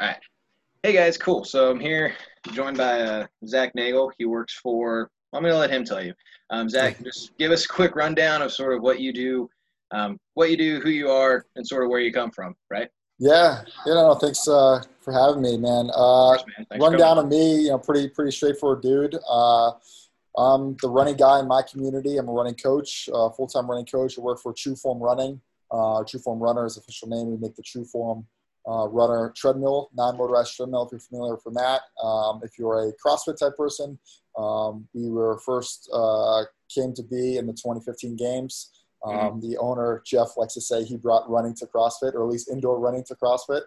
All right. Hey guys, cool. So I'm here joined by uh, Zach Nagel. He works for, I'm going to let him tell you. Um, Zach, just give us a quick rundown of sort of what you do, um, what you do, who you are, and sort of where you come from, right? Yeah, you know, thanks uh, for having me, man. Uh, course, man. Rundown of me, you know, pretty pretty straightforward dude. Uh, I'm the running guy in my community. I'm a running coach, uh, full time running coach. I work for True Form Running. Uh, True Form Runner is official name. We make the True Form uh, runner treadmill, non-motorized treadmill. If you're familiar from that, um, if you're a CrossFit type person, um, we were first uh, came to be in the 2015 games. Um, mm-hmm. The owner Jeff likes to say he brought running to CrossFit, or at least indoor running to CrossFit,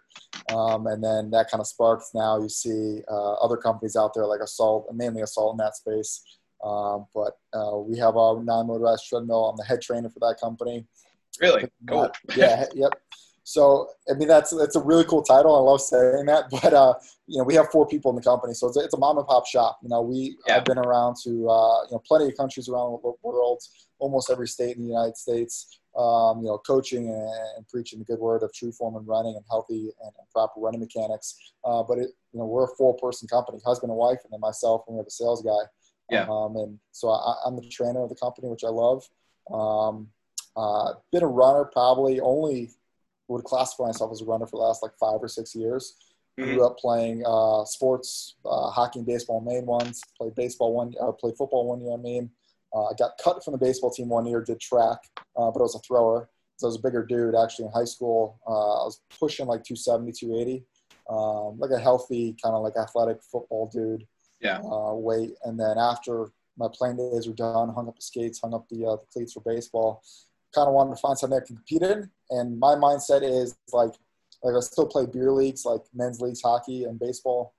um, and then that kind of sparks. Now you see uh, other companies out there like Assault, mainly Assault in that space. Um, but uh, we have our non-motorized treadmill. I'm the head trainer for that company. Really? Cool. yeah. Yep. So I mean that's that's a really cool title. I love saying that, but uh, you know we have four people in the company, so it's a, it's a mom and pop shop. You know we yeah. have been around to uh, you know plenty of countries around the world, almost every state in the United States. Um, you know, coaching and, and, preaching the good word of true form and running and healthy and, and proper running mechanics. Uh, but it, you know, we're a four-person company, husband and wife, and then myself, and we have a sales guy. Yeah. Um, and so I, am the trainer of the company, which I love. Um, uh, been a runner probably only would classify myself as a runner for the last like five or six years. Mm-hmm. Grew up playing uh, sports, uh, hockey and baseball, main ones. Played baseball one, uh, played football one year. I mean, uh, I got cut from the baseball team one year. Did track, uh, but I was a thrower. So I was a bigger dude actually in high school. Uh, I was pushing like 270, 280, um, like a healthy kind of like athletic football dude. Yeah. weight, and then after my playing days were done, hung up the skates, hung up the, the cleats for baseball kind of wanted to find something I can compete in. And my mindset is like, like I still play beer leagues, like men's leagues, hockey and baseball,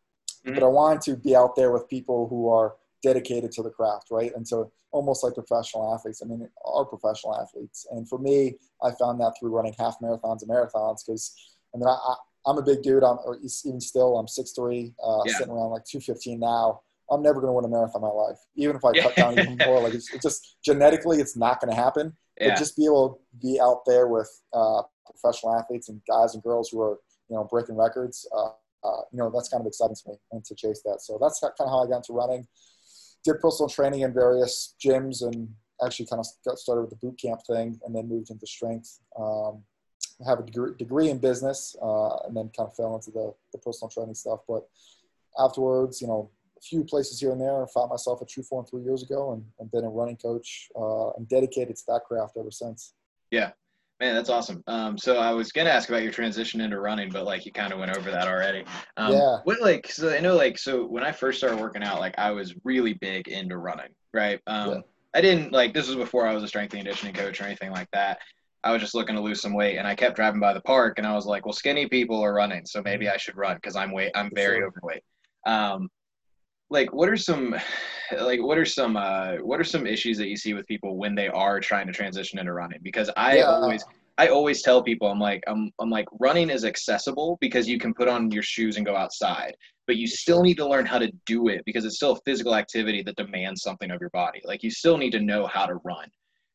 mm-hmm. but I wanted to be out there with people who are dedicated to the craft, right? And so almost like professional athletes. I mean, are professional athletes. And for me, I found that through running half marathons and marathons because, I mean, I, am a big dude. I'm or even still, I'm 6'3", uh, yeah. sitting around like 215 now. I'm never going to win a marathon in my life, even if I cut down even more. Like it's, it's just genetically, it's not going to happen yeah. but just be able to be out there with uh, professional athletes and guys and girls who are you know breaking records uh, uh, you know that's kind of exciting to me and to chase that. So that's kind of how i got into running. Did personal training in various gyms and actually kind of got started with the boot camp thing and then moved into strength. Um, have a degree, degree in business uh, and then kind of fell into the, the personal training stuff. But afterwards you know few places here and there and found myself at True Form three years ago and, and been a running coach uh, and dedicated to that craft ever since. Yeah. Man, that's awesome. Um, so I was gonna ask about your transition into running, but like you kind of went over that already. Um, yeah. What like so I know like so when I first started working out, like I was really big into running, right? Um, yeah. I didn't like this was before I was a strength and conditioning coach or anything like that. I was just looking to lose some weight, and I kept driving by the park, and I was like, well, skinny people are running, so maybe I should run because I'm weight I'm very overweight. Um, like what are some like what are some uh what are some issues that you see with people when they are trying to transition into running? Because i yeah. always i always tell people i'm like I'm, I'm like running is accessible because you can put on your shoes and go outside but you still need to learn how to do it because it's still a physical activity that demands something of your body. Like you still need to know how to run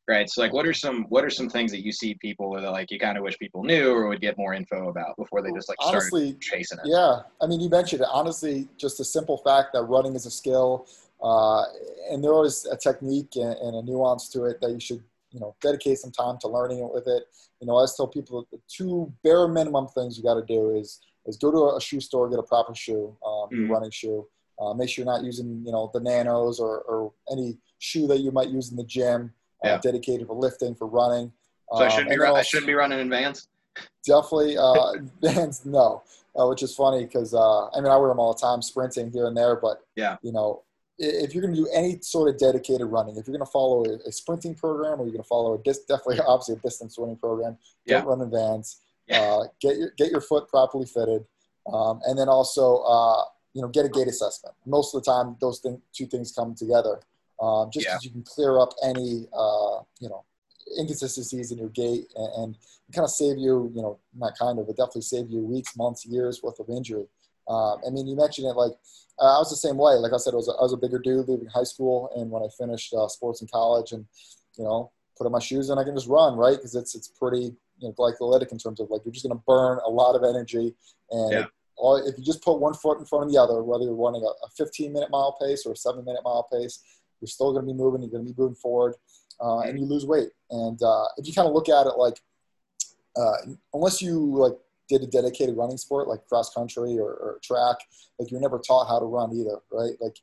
right? So like what are some what are some things that you see people that like you kind of wish people knew or would get more info about before they just like honestly chasing it? yeah. I mean you mentioned it. Honestly just the simple fact that running is a skill uh, and there is a technique and, and, a nuance to it that you should you know dedicate some time to learning it with it. You know i always tell people the two bare minimum things you got to do is is go to a shoe store get a proper shoe um, mm. running shoe. Uh, make sure you're not using you know the nanos or, or any shoe that you might use in the gym yeah. dedicated for lifting, for running. So I shouldn't um, be also, I shouldn't be running in Vans. Definitely uh, Vans, no. Uh, which is funny because uh, I mean I wear them all the time, sprinting here and there. But yeah, you know, if you're going to do any sort of dedicated running, if you're going to follow a, a sprinting program or you're going to follow a dis- definitely obviously a distance running program, don't run in Vans. Yeah. Uh, get your get your foot properly fitted, um, and then also uh, you know get a gait assessment. Most of the time, those thing, two things come together um, just because yeah. you can clear up any uh, you know inconsistencies in your gait and, and, kind of save you you know not kind of but definitely save you weeks months years worth of injury um, i mean you mentioned it like uh, i was the same way like i said I was, a, I was a bigger dude leaving high school and when i finished uh, sports in college and you know put on my shoes and i can just run right because it's it's pretty you know glycolytic in terms of like you're just going to burn a lot of energy and yeah. all, if you just put one foot in front of the other, whether you're running a, a 15 minute mile pace or a seven minute mile pace, you're still going to be moving. You're going to be moving forward, uh, and you lose weight. And uh, if you kind of look at it like, uh, unless you like did a dedicated running sport like cross country or, or track, like you're never taught how to run either, right? Like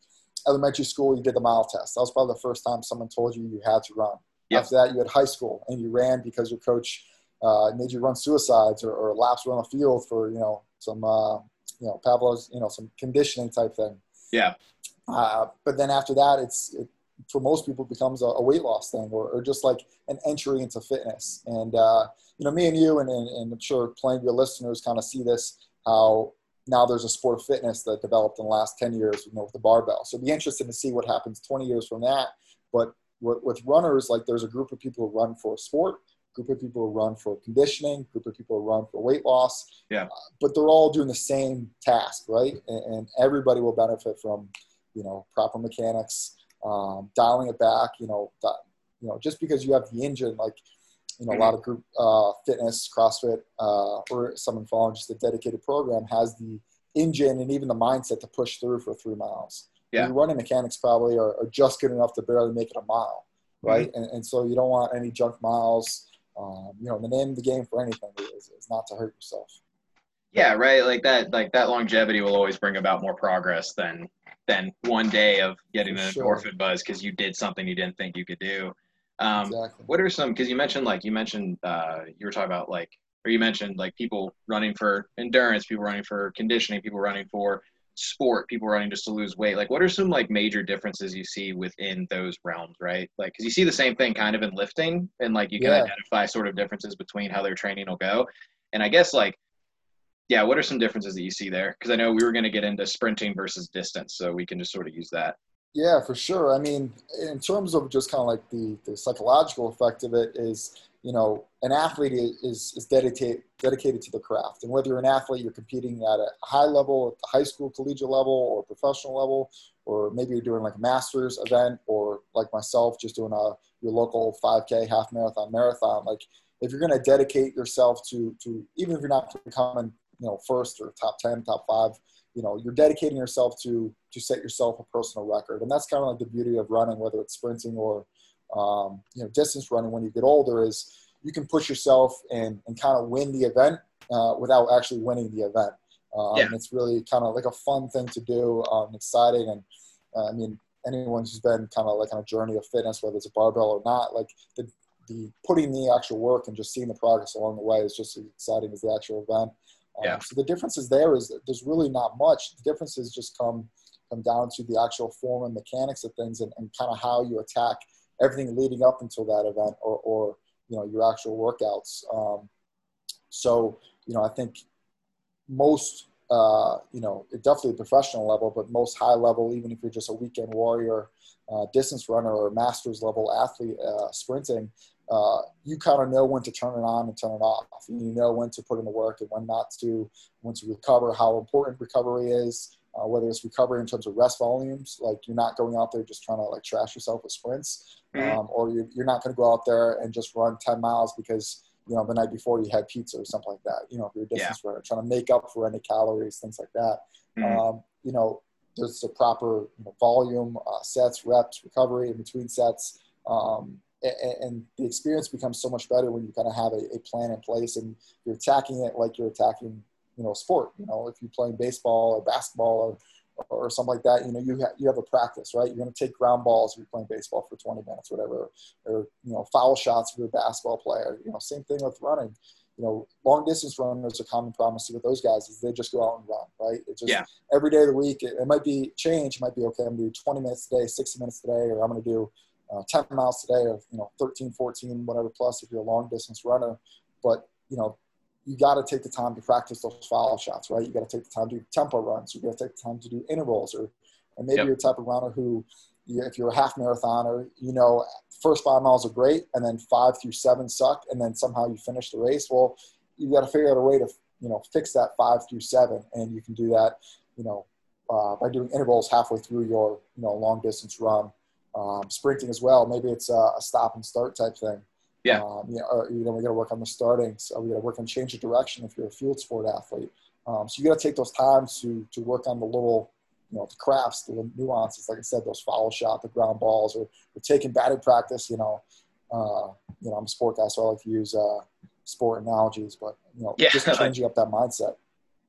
elementary school, you did the mile test. That was probably the first time someone told you you had to run. Yep. After that, you had high school and you ran because your coach uh, made you run suicides or, or, laps around the field for you know some uh, you know Pavlov's you know some conditioning type thing. Yeah. Uh, but then after that, it's it, for most people it becomes a, a weight loss thing or, or, just like an entry into fitness. And uh, you know, me and you and, and, and I'm sure plenty of your listeners kind of see this how now there's a sport of fitness that developed in the last 10 years you know, with the barbell. So it'd be interesting to see what happens 20 years from that. But with runners, like there's a group of people who run for a sport, group of people who run for conditioning, group of people who run for weight loss. Yeah. Uh, but they're all doing the same task, right? And, and, everybody will benefit from, you know, proper mechanics, um, dialing it back. You know, that, you know, just because you have the engine, like, you know, mm-hmm. a lot of group uh, fitness, CrossFit, uh, or someone following just a dedicated program has the engine and even the mindset to push through for three miles. Yeah. Your running mechanics probably are, are, just good enough to barely make it a mile, right? Mm-hmm. And, and so you don't want any junk miles. Um, you know, the name of the game for anything is, is not to hurt yourself. Yeah, right. Like that, like that longevity will always bring about more progress than than one day of getting an sure. endorphin buzz because you did something you didn't think you could do. Um, exactly. What are some? Because you mentioned like you mentioned uh, you were talking about like or you mentioned like people running for endurance, people running for conditioning, people running for sport, people running just to lose weight. Like, what are some like major differences you see within those realms, right? Like, because you see the same thing kind of in lifting, and like you can yeah. identify sort of differences between how their training will go. And I guess like, yeah, what are some differences that you see there? Because I know we were going to get into sprinting versus distance, so we can just sort of use that. Yeah, for sure. I mean, in terms of just kind of like the, the psychological effect of it is you know, an athlete is, is dedicated, dedicated to the craft. And whether you're an athlete, you're competing at a high level, at the high school, collegiate level, or professional level, or maybe you're doing like a master's event, or like myself, just doing a your local 5K, half marathon, marathon. Like, if you're going to dedicate yourself to, to even if you're not becoming, you know, first or top 10, top five, you know, you're dedicating yourself to to set yourself a personal record. And that's kind of like the beauty of running, whether it's sprinting or um, you know, distance running when you get older is you can push yourself and, and kind of win the event uh, without actually winning the event. Um, yeah. It's really kind of like a fun thing to do, um, exciting. And uh, I mean, anyone who's been kind of like on a journey of fitness, whether it's a barbell or not, like the, the putting the actual work and just seeing the progress along the way is just as exciting as the actual event. Um, yeah. So the differences there is there's really not much. The differences just come come down to the actual form and mechanics of things and, and kind of how you attack everything leading up until that event or, or you know your actual workouts. Um, so you know I think most uh, you know definitely professional level, but most high level, even if you're just a weekend warrior, uh, distance runner or masters level athlete uh, sprinting, uh, you kind of know when to turn it on and turn it off. And you know when to put in the work and when not to, when to recover, how important recovery is, uh, whether it's recovery in terms of rest volumes, like you're not going out there just trying to like trash yourself with sprints, mm-hmm. um, or you're, you're not going to go out there and just run 10 miles because you know the night before you had pizza or something like that. You know, if you're a distance yeah. runner, trying to make up for any calories, things like that. Mm-hmm. Um, you know, there's a proper you know, volume, uh, sets, reps, recovery in between sets. Um, and, the experience becomes so much better when you kind of have a, a plan in place and you're attacking it like you're attacking you know sport. You know, if you're playing baseball or basketball or, or something like that, you know, you, ha- you have a practice, right? You're going to take ground balls if you're playing baseball for 20 minutes, whatever, or, you know, foul shots if you're a basketball player. You know, same thing with running. You know, long distance runners, a common promise with those guys is they just go out and run, right? It's just yeah. every day of the week. It, it, might be change. It might be, okay, I'm going to do 20 minutes today, 60 minutes today, or I'm going to do uh, 10 miles today, or, you know, 13, 14, whatever plus if you're a long distance runner. But, you know, you got to take the time to practice those foul shots, right? You got to take the time to do tempo runs. You got to take the time to do intervals, or, and maybe yep. you're a type of runner who, if you're a half marathoner, you know, first five miles are great, and then five through seven suck, and then somehow you finish the race. Well, you got to figure out a way to, you know, fix that five through seven, and you can do that, you know, uh, by doing intervals halfway through your, you know, long distance run. Um, sprinting as well. Maybe it's a, a stop and start type thing. Yeah. Um, you know, or, you know, we got to work on the starting. So we got to work on change of direction if you're a field sport athlete. Um, so you got to take those times to to work on the little, you know, the crafts, the nuances. Like I said, those foul shot, the ground balls, or, or taking batting practice. You know, uh, you know, I'm a sport guy, so I like to use uh, sport analogies, but you know, yeah. just changing up that mindset.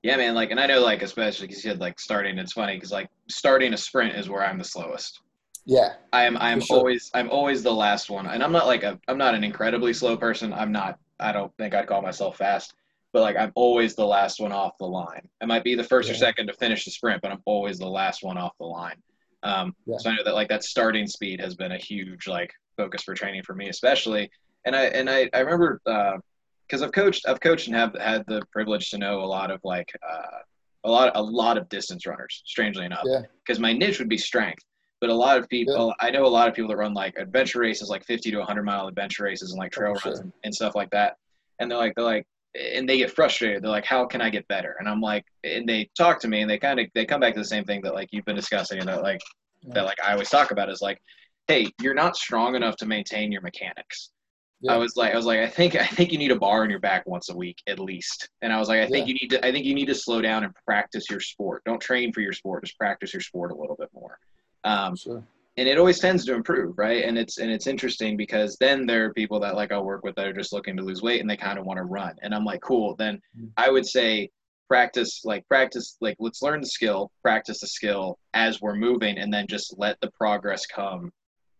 Yeah, man. Like, and I know, like, especially because you said like starting. It's funny because like starting a sprint is where I'm the slowest. Yeah. I am. I am sure. always. I'm always the last one, and I'm not like a. I'm not an incredibly slow person. I'm not. I don't think I'd call myself fast, but like I'm always the last one off the line. I might be the first yeah. or second to finish the sprint, but I'm always the last one off the line. Um, yeah. So I know that like that starting speed has been a huge like focus for training for me, especially. And I and I I remember because uh, I've coached I've coached and have had the privilege to know a lot of like uh, a lot a lot of distance runners. Strangely enough, because yeah. my niche would be strength. But a lot of people, yeah. I know a lot of people that run like adventure races, like 50 to 100 mile adventure races and like oh, trail oh, runs and, and stuff like that. And they're like, they're like, and they get frustrated. They're like, "How can I get better?" And I'm like, and they talk to me, and they kind of they come back to the same thing that like you've been discussing, and that like yeah. that like I always talk about is like, "Hey, you're not strong enough to maintain your mechanics." Yeah. I was like, I was like, I think I think you need a bar in your back once a week at least. And I was like, I think yeah. you need to I think you need to slow down and practice your sport. Don't train for your sport, just practice your sport a little bit more. Um, sure. And it always tends to improve, right? And it's and it's interesting because then there are people that like I'll work with that are just looking to lose weight and they kind of want to run. And I'm like, cool. Then mm-hmm. I would say practice like practice like let's learn the skill, practice the skill as we're moving, and then just let the progress come,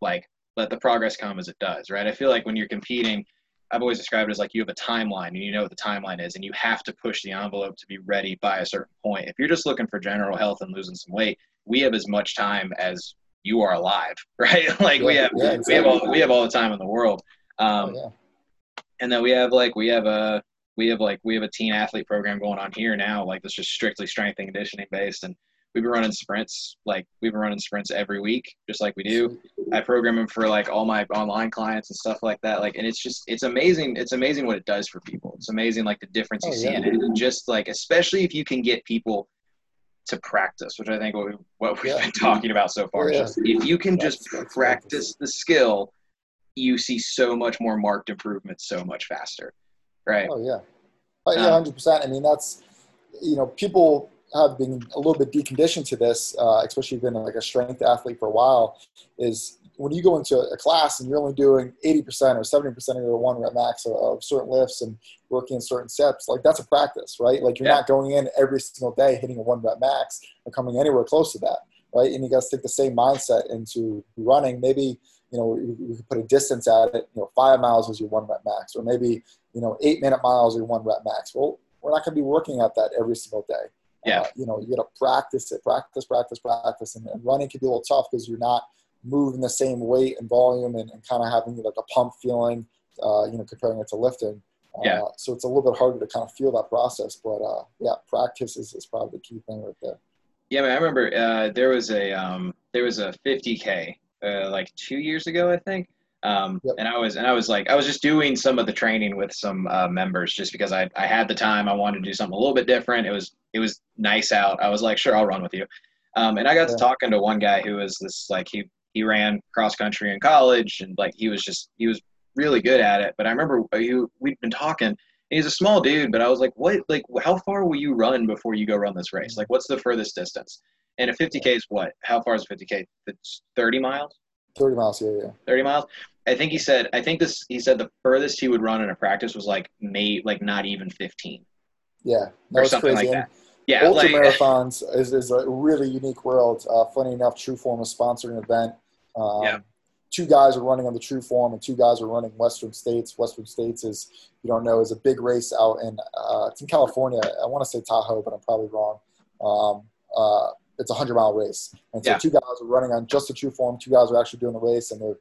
like let the progress come as it does, right? I feel like when you're competing, I've always described it as like you have a timeline and you know what the timeline is and you have to push the envelope to be ready by a certain point. If you're just looking for general health and losing some weight, we have as much time as you are alive, right? like yeah, we have yeah, exactly. we have all we have all the time in the world. Um, oh, yeah. and then we have like we have a we have like we have a teen athlete program going on here now, like that's just strictly strength and conditioning based and we've been running sprints like we've been running sprints every week just like we do. I program them for like all my online clients and stuff like that like and it's just it's amazing it's amazing what it does for people. It's amazing like the difference you oh, see yeah. in it and just like especially if you can get people to practice which i think what, we, what we've yeah. been talking about so far. Oh, yeah. just if you can that's, just that's practice the skill you see so much more marked improvement so much faster right? Oh yeah. Oh, yeah um, 100% i mean that's you know people have been a little bit deconditioned to this, uh, especially been like a strength athlete for a while, is when you go into a class and you're only doing 80% or 70% of your one rep max of, of, certain lifts and working in certain steps, like that's a practice, right? Like you're yeah. not going in every single day hitting a one rep max or coming anywhere close to that, right? And you got to take the same mindset into running. Maybe, you know, you could put a distance at it, you know, five miles is your one rep max, or maybe, you know, eight minute miles your one rep max. Well, we're not going to be working at that every single day yeah. Uh, you know, you got to practice it, practice, practice, practice. And, and, running can be a little tough because you're not moving the same weight and volume and, and kind of having like a pump feeling, uh, you know, comparing it to lifting. Uh, yeah. So it's a little bit harder to kind of feel that process. But uh, yeah, practice is, is probably the key thing right there. Yeah, man, I remember uh, there was a um, there was a 50k uh, like two years ago, I think. Um, yep. And I was and I was like I was just doing some of the training with some uh, members just because I I had the time. I wanted to do something a little bit different. It was it was nice out. I was like, sure, I'll run with you. Um, and I got yeah. to talking to one guy who was this like he he ran cross country in college and like he was just he was really good at it. But I remember he, we'd been talking. he's a small dude, but I was like, what? Like, how far will you run before you go run this race? Like, what's the furthest distance? And a 50k is what? How far is a 50k? It's 30 miles. 30 miles, yeah, yeah. 30 miles. I think he said. I think this. He said the furthest he would run in a practice was like May, like not even 15. Yeah, that or something crazy. like that. Yeah, ultra like, marathons is, is a really unique world. Uh, funny enough, True Form is sponsoring an event. Um, yeah. Two guys are running on the True Form and two guys are running Western States. Western States is, you don't know, is a big race out in uh, it's in California. I want to say Tahoe, but I'm probably wrong. Um, uh, it's a hundred mile race, and so yeah. two guys are running on just the true form. Two guys are actually doing the race, and they're.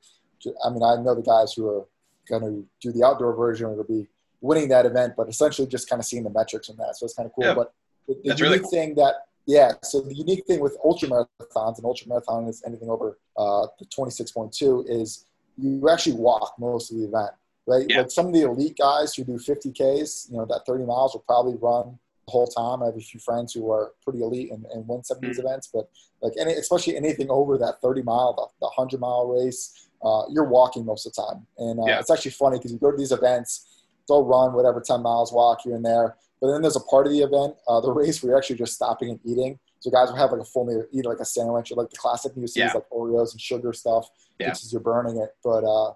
I mean, I know the guys who are going to do the outdoor version will be winning that event, but essentially just kind of seeing the metrics in that. So it's kind of cool. Yeah. But the, the unique really cool. thing that yeah, so the unique thing with ultra marathons and ultra marathon is anything over uh, the 26.2 is you actually walk most of the event, right? Yeah. Like some of the elite guys who do 50Ks, you know, that 30 miles will probably run whole time. I have a few friends who are pretty elite and, and win some of these mm-hmm. events, but like any, especially anything over that 30 mile, the, the 100 mile race, uh, you're walking most of the time. And uh, yeah. it's actually funny because you go to these events, they'll run whatever 10 miles walk here and there But then there's a part of the event, uh, the race, where you're actually just stopping and eating. So guys will have like a full meal, eat like a sandwich or like the classic new yeah. like Oreos and sugar stuff, yeah. which is you're burning it. But uh,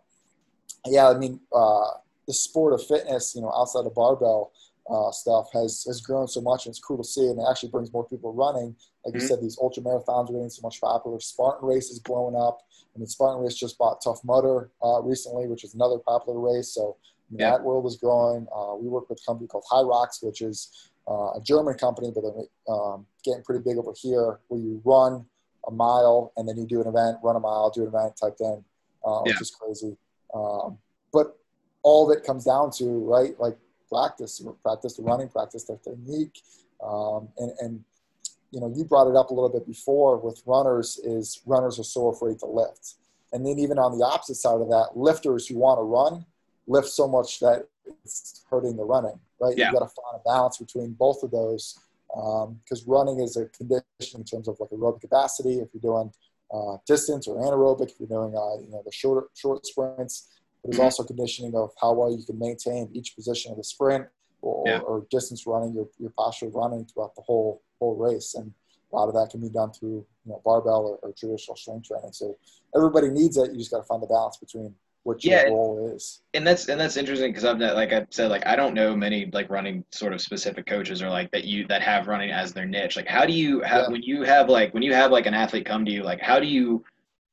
yeah, I mean, uh, the sport of fitness, you know, outside of barbell uh, stuff has has grown so much, and it's cool to see, and it actually brings more people running. Like mm-hmm. you said, these ultra marathons are getting so much popular. Spartan race is blowing up. I mean, Spartan race just bought Tough Mudder uh, recently, which is another popular race. So yeah. that world is growing. Uh, we work with a company called HYROX, which is uh, a German company, but they're um, getting pretty big over here, where you run a mile and then you do an event, run a mile, do an event type thing, uh, which is crazy. Um, but all of it comes down to right, like practice, practice the running, practice the technique, um, and, and you know, you brought it up a little bit before with runners is runners are so afraid to lift. And then even on the opposite side of that, lifters who want to run lift so much that it's hurting the running, right? Yeah. You got to find a balance between both of those because um, running is a condition in terms of like aerobic capacity. If you're doing uh, distance or anaerobic, if you're doing uh, you know the short short sprints, there's also conditioning of how well you can maintain each position of the sprint or, yeah. or distance running, your, your posture running throughout the whole whole race. And a lot of that can be done through you know barbell or, or traditional strength training. So everybody needs it. You just got to find the balance between what your yeah, role is. And that's and that's interesting because I've not, like I said, like I don't know many like running sort of specific coaches or like that you that have running as their niche. Like how do you have yeah. when you have like when you have like an athlete come to you, like how do you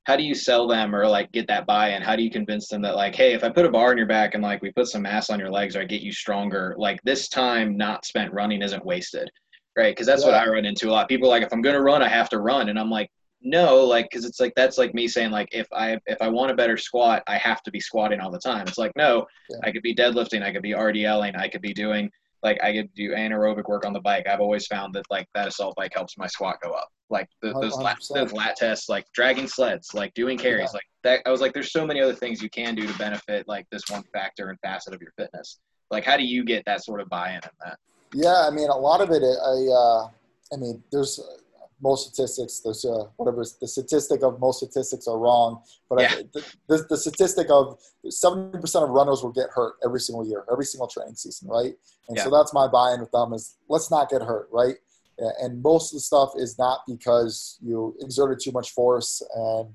how do you sell them or like get that buy-in? How do you convince them that like, hey, if I put a bar on your back and like we put some mass on your legs or I get you stronger, like this time not spent running isn't wasted, right? Because that's yeah. what I run into a lot. People like if I'm gonna run, I have to run, and I'm like, no like because it's like that's like me saying like if i if i want a better squat i have to be squatting all the time it's like no yeah. i could be deadlifting i could be rdling i could be doing like i could do anaerobic work on the bike. I've always found that like that assault bike helps my squat go up. Like the, those lat, those lat tests like dragging sleds like doing carries yeah. like that i was like there's so many other things you can do to benefit like this one factor and facet of your fitness. Like how do you get that sort of buy-in in that? Yeah i mean a lot of it i uh i mean there's most statistics, there's uh, whatever the statistic of most statistics are wrong, but yeah. I, the, the, the, statistic of 70% of runners will get hurt every single year, every single training season, right? And yeah. so that's my buy-in with them is let's not get hurt, right? And most of the stuff is not because you exerted too much force and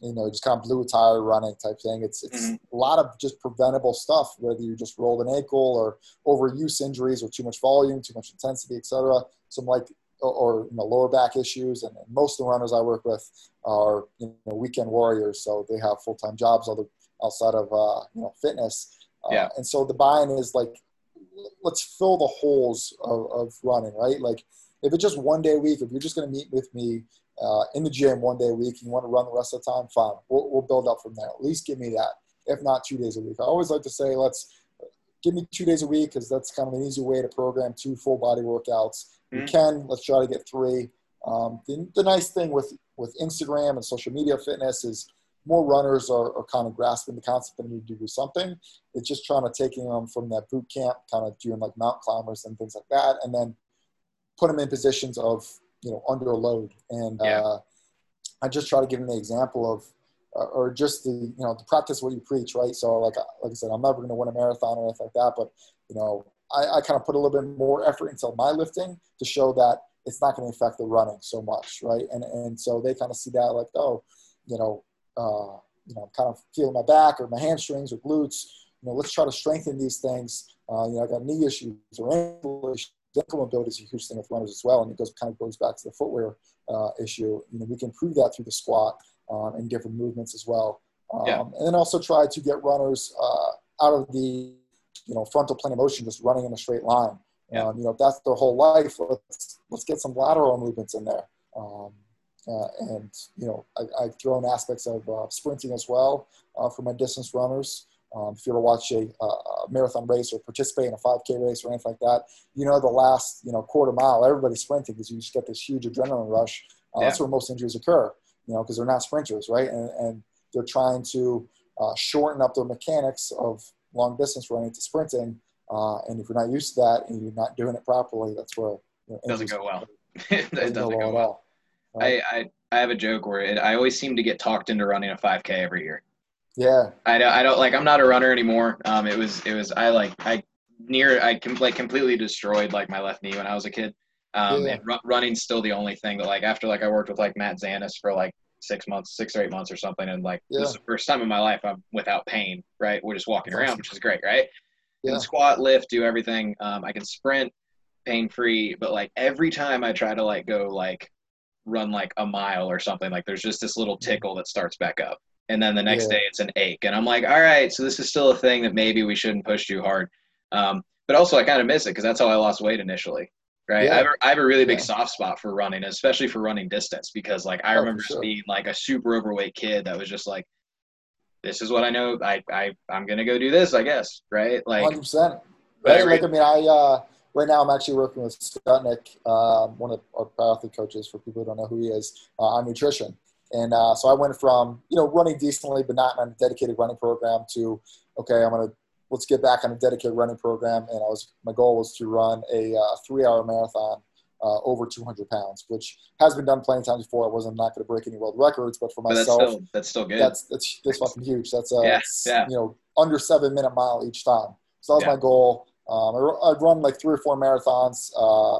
you know just kind of blew a tire running type thing. It's it's mm-hmm. a lot of just preventable stuff, whether you just rolled an ankle or overuse injuries or too much volume, too much intensity, etc. Some like or you know, lower back issues. And, most of the runners I work with are you know, weekend warriors, so they have full time jobs other outside of uh, you know fitness. Uh, yeah. And so the buy-in is like, let's fill the holes of, of running, right? Like if it's just one day a week, if you're just going to meet with me uh, in the gym one day a week and you want to run the rest of the time, fine. We'll, we'll build up from there. At least give me that, if not two days a week. I always like to say, let's give me two days a week because that's kind of an easy way to program two full body workouts mm-hmm. we can. Let's try to get three. Um, the, the nice thing with, with Instagram and social media fitness is more runners are, are kind of grasping the concept that need to do something. It's just trying to taking them from that boot camp, kind of doing like mount climbers and things like that, and then put them in positions of you know under a load. And yeah. uh, I just try to give them the example of, or just the you know to practice what you preach, right? So like like I said, I'm never going to win a marathon or anything like that, but you know I, I kind of put a little bit more effort into my lifting to show that it's not going to affect the running so much, right? And and so they kind of see that like, oh, you know, uh, you know, kind of feeling my back or my hamstrings or glutes. You know, let's try to strengthen these things. Uh, you know, I got knee issues or ankle issues. Ankle mobility is a huge thing with runners as well, and it goes kind of goes back to the footwear uh, issue. You know, we can prove that through the squat um, and different movements as well. Um, yeah. And then also try to get runners uh, out of the you know frontal plane of motion just running in a straight line. Yeah. Um, you know, if that's their whole life, let's let's get some lateral movements in there. Um, uh, and you know, I, have thrown aspects of uh, sprinting as well uh, for my distance runners. Um, if you ever watch a, a, marathon race or participate in a 5K race or anything like that, you know the last you know quarter mile, everybody's sprinting because you just get this huge adrenaline rush. Uh, yeah. That's where most injuries occur. You know, because they're not sprinters, right? And, and they're trying to uh, shorten up the mechanics of long distance running to sprinting. Uh, and if you're not used to that and you're not doing it properly, that's where you know, doesn't go well. it doesn't, go, well, well. Right? I, I I have a joke where it, I always seem to get talked into running a 5K every year. Yeah. I don't, I don't like I'm not a runner anymore. Um, it was it was I like I near I com- like completely destroyed like my left knee when I was a kid. Um, yeah. and r- running's still the only thing that like after like I worked with like Matt Zanis for like six months, six or eight months or something, and like yeah. this is the first time in my life I'm without pain. Right, we're just walking around, which is great. Right, yeah. can squat, lift, do everything. Um, I can sprint pain free, but like every time I try to like go like run like a mile or something, like there's just this little mm-hmm. tickle that starts back up. And then the next yeah. day it's an ache. And I'm like, all right, so this is still a thing that maybe we shouldn't push too hard. Um, but also I kind of miss it because that's how I lost weight initially. Right. Yeah. I, have a, I have a really big yeah. soft spot for running, especially for running distance, because like I oh, remember sure. being like a super overweight kid that was just like, this is what I know. I, I, I'm going to go do this, I guess. Right. Like 100%. Right. Like, I mean, I, uh, right now I'm actually working with Scott Nick, um, one of our triathlete coaches for people who don't know who he is, uh, on nutrition. And uh, so I went from, you know, running decently, but not on a dedicated running program to, okay, I'm going to, let's get back on a dedicated running program. And I was, my goal was to run a uh, three hour marathon uh, over 200 pounds, which has been done plenty of times before. I wasn't not going to break any world records, but for myself, but that's, still, that's still good. That's, that's, that's fucking huge. That's, uh, yeah, yeah. you know, under seven minute mile each time. So that was yeah. my goal. Um, I, would run like three or four marathons, uh,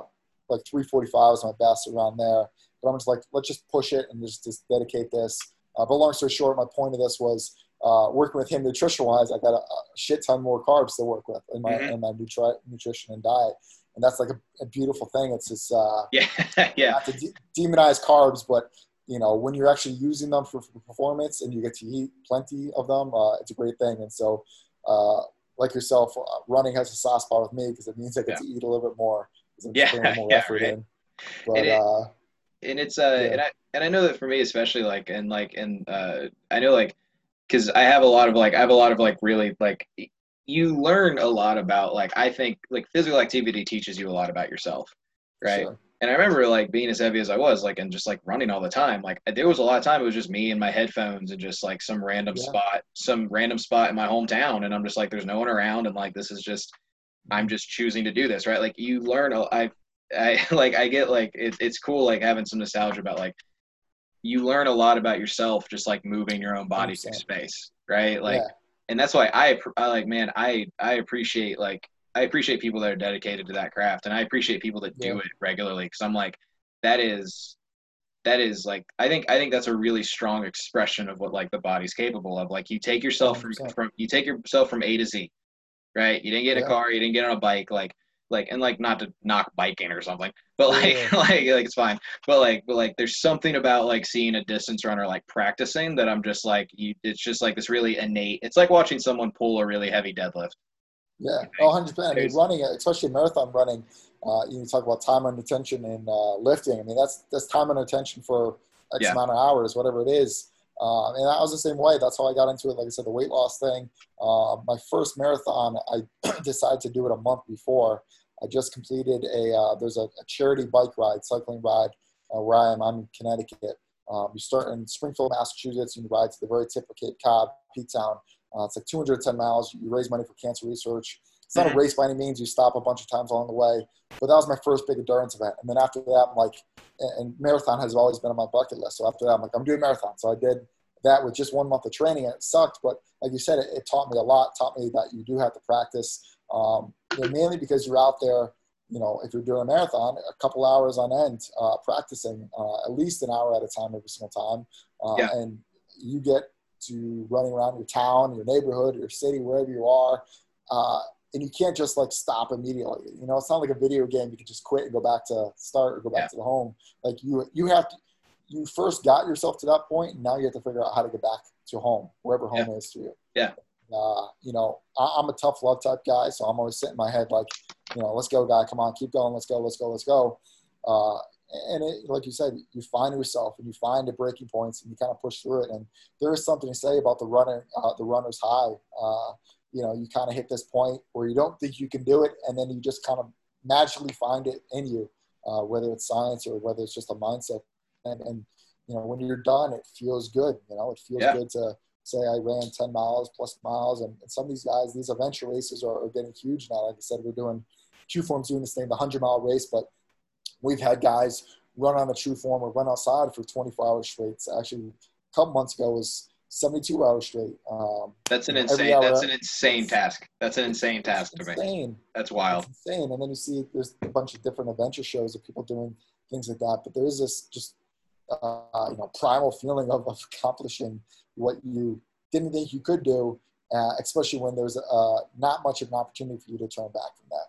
like 345 is my best around there. But I'm just like, let's just push it and just, just dedicate this. Uh, but long story short, my point of this was uh, working with him nutrition wise. I got a, a, shit ton more carbs to work with in my mm-hmm. in my nutri- nutrition and diet, and that's like a, a beautiful thing. It's just uh, yeah, yeah. Not to de- demonize carbs, but you know when you're actually using them for, for performance and you get to eat plenty of them, uh, it's a great thing. And so uh, like yourself, uh, running has a soft spot with me because it means I get yeah. to eat a little bit more. yeah, more yeah, right. In. But, and, it, uh, and it's uh, yeah. and I and I know that for me especially like and like and uh, I know like because I have a lot of like I have a lot of like really like you learn a lot about like I think like physical activity teaches you a lot about yourself, right? Sure. And I remember like being as heavy as I was, like, and just like running all the time. Like there was a lot of time it was just me and my headphones and just like some random yeah. spot, some random spot in my hometown, and I'm just like, there's no one around, and like this is just, I'm just choosing to do this, right? Like you learn, I, I like I get like it, it's cool like having some nostalgia about like you learn a lot about yourself just like moving your own body through space, right? Like, yeah. and that's why I, I like, man, I I appreciate like I appreciate people that are dedicated to that craft, and I appreciate people that do it regularly because I'm like, that is, that is like, I think I think that's a really strong expression of what like the body's capable of. Like you take yourself from, from you take yourself from A to Z, right? You didn't get yeah. a car, you didn't get on a bike, like like and like not to knock biking or something but like yeah. like like it's fine but like but like there's something about like seeing a distance runner like practicing that i'm just like you it's just like this really innate it's like watching someone pull a really heavy deadlift yeah, oh, 100%. I mean, running, especially marathon running, uh, you talk about time under tension and uh, lifting. I mean, that's that's time under tension for X yeah. amount of hours, whatever it is. Uh, and I was the same way. That's how I got into it. Like I said, the weight loss thing. Uh, my first marathon, I decided to do it a month before. I just completed a, uh, there's a, a, charity bike ride, cycling ride, uh, where I am. I'm in Connecticut. Um, you start in Springfield, Massachusetts, and you ride to the very tip of Cape Cod, P Town. Uh, it's like 210 miles. You raise money for cancer research. It's not a mm-hmm. race by any means. You stop a bunch of times along the way. But that was my first big endurance event. And then after that, I'm like, and marathon has always been on my bucket list. So after that, I'm like, I'm doing marathon. So I did that with just one month of training. And it sucked, but like you said, it, it taught me a lot. Taught me that you do have to practice, um, mainly because you're out there. You know, if you're doing a marathon, a couple hours on end uh, practicing, uh, at least an hour at a time every single time, uh, yeah. and you get to running around your town, your neighborhood, your city, wherever you are. Uh, and you can't just like stop immediately. You know, it's not like a video game. You can just quit and go back to start or go back yeah. to the home. Like you, you have to, you first got yourself to that point and now you have to figure out how to get back to home, wherever home yeah. is to you. Yeah. Uh, you know, I, am a tough love type guy. So I'm always sitting in my head, like, you know, let's go guy. Come on, keep going. Let's go, let's go, let's go. Uh, and it, like you said, you find yourself and you find the breaking points and you kind of push through it. And there is something to say about the runner, uh, the runner's high. Uh, you know, you kind of hit this point where you don't think you can do it, and then you just kind of magically find it in you, uh, whether it's science or whether it's just a mindset. And, and you know, when you're done, it feels good. You know, it feels yeah. good to say I ran 10 miles plus miles. And, and some of these guys, these adventure races are, are getting huge now. Like I said, we're doing True Form's doing this thing, the 100 mile race, but we've had guys run on the true form or run outside for 24 hours straight. So actually, a couple months ago was 72 hours straight. Um, that's an insane. That's an insane task. That's an insane task to insane. me. That's wild. It's insane. And then you see there's a bunch of different adventure shows of people doing things like that. But there is this just uh, you know primal feeling of, of, accomplishing what you didn't think you could do, uh, especially when there's uh, not much of an opportunity for you to turn back from that.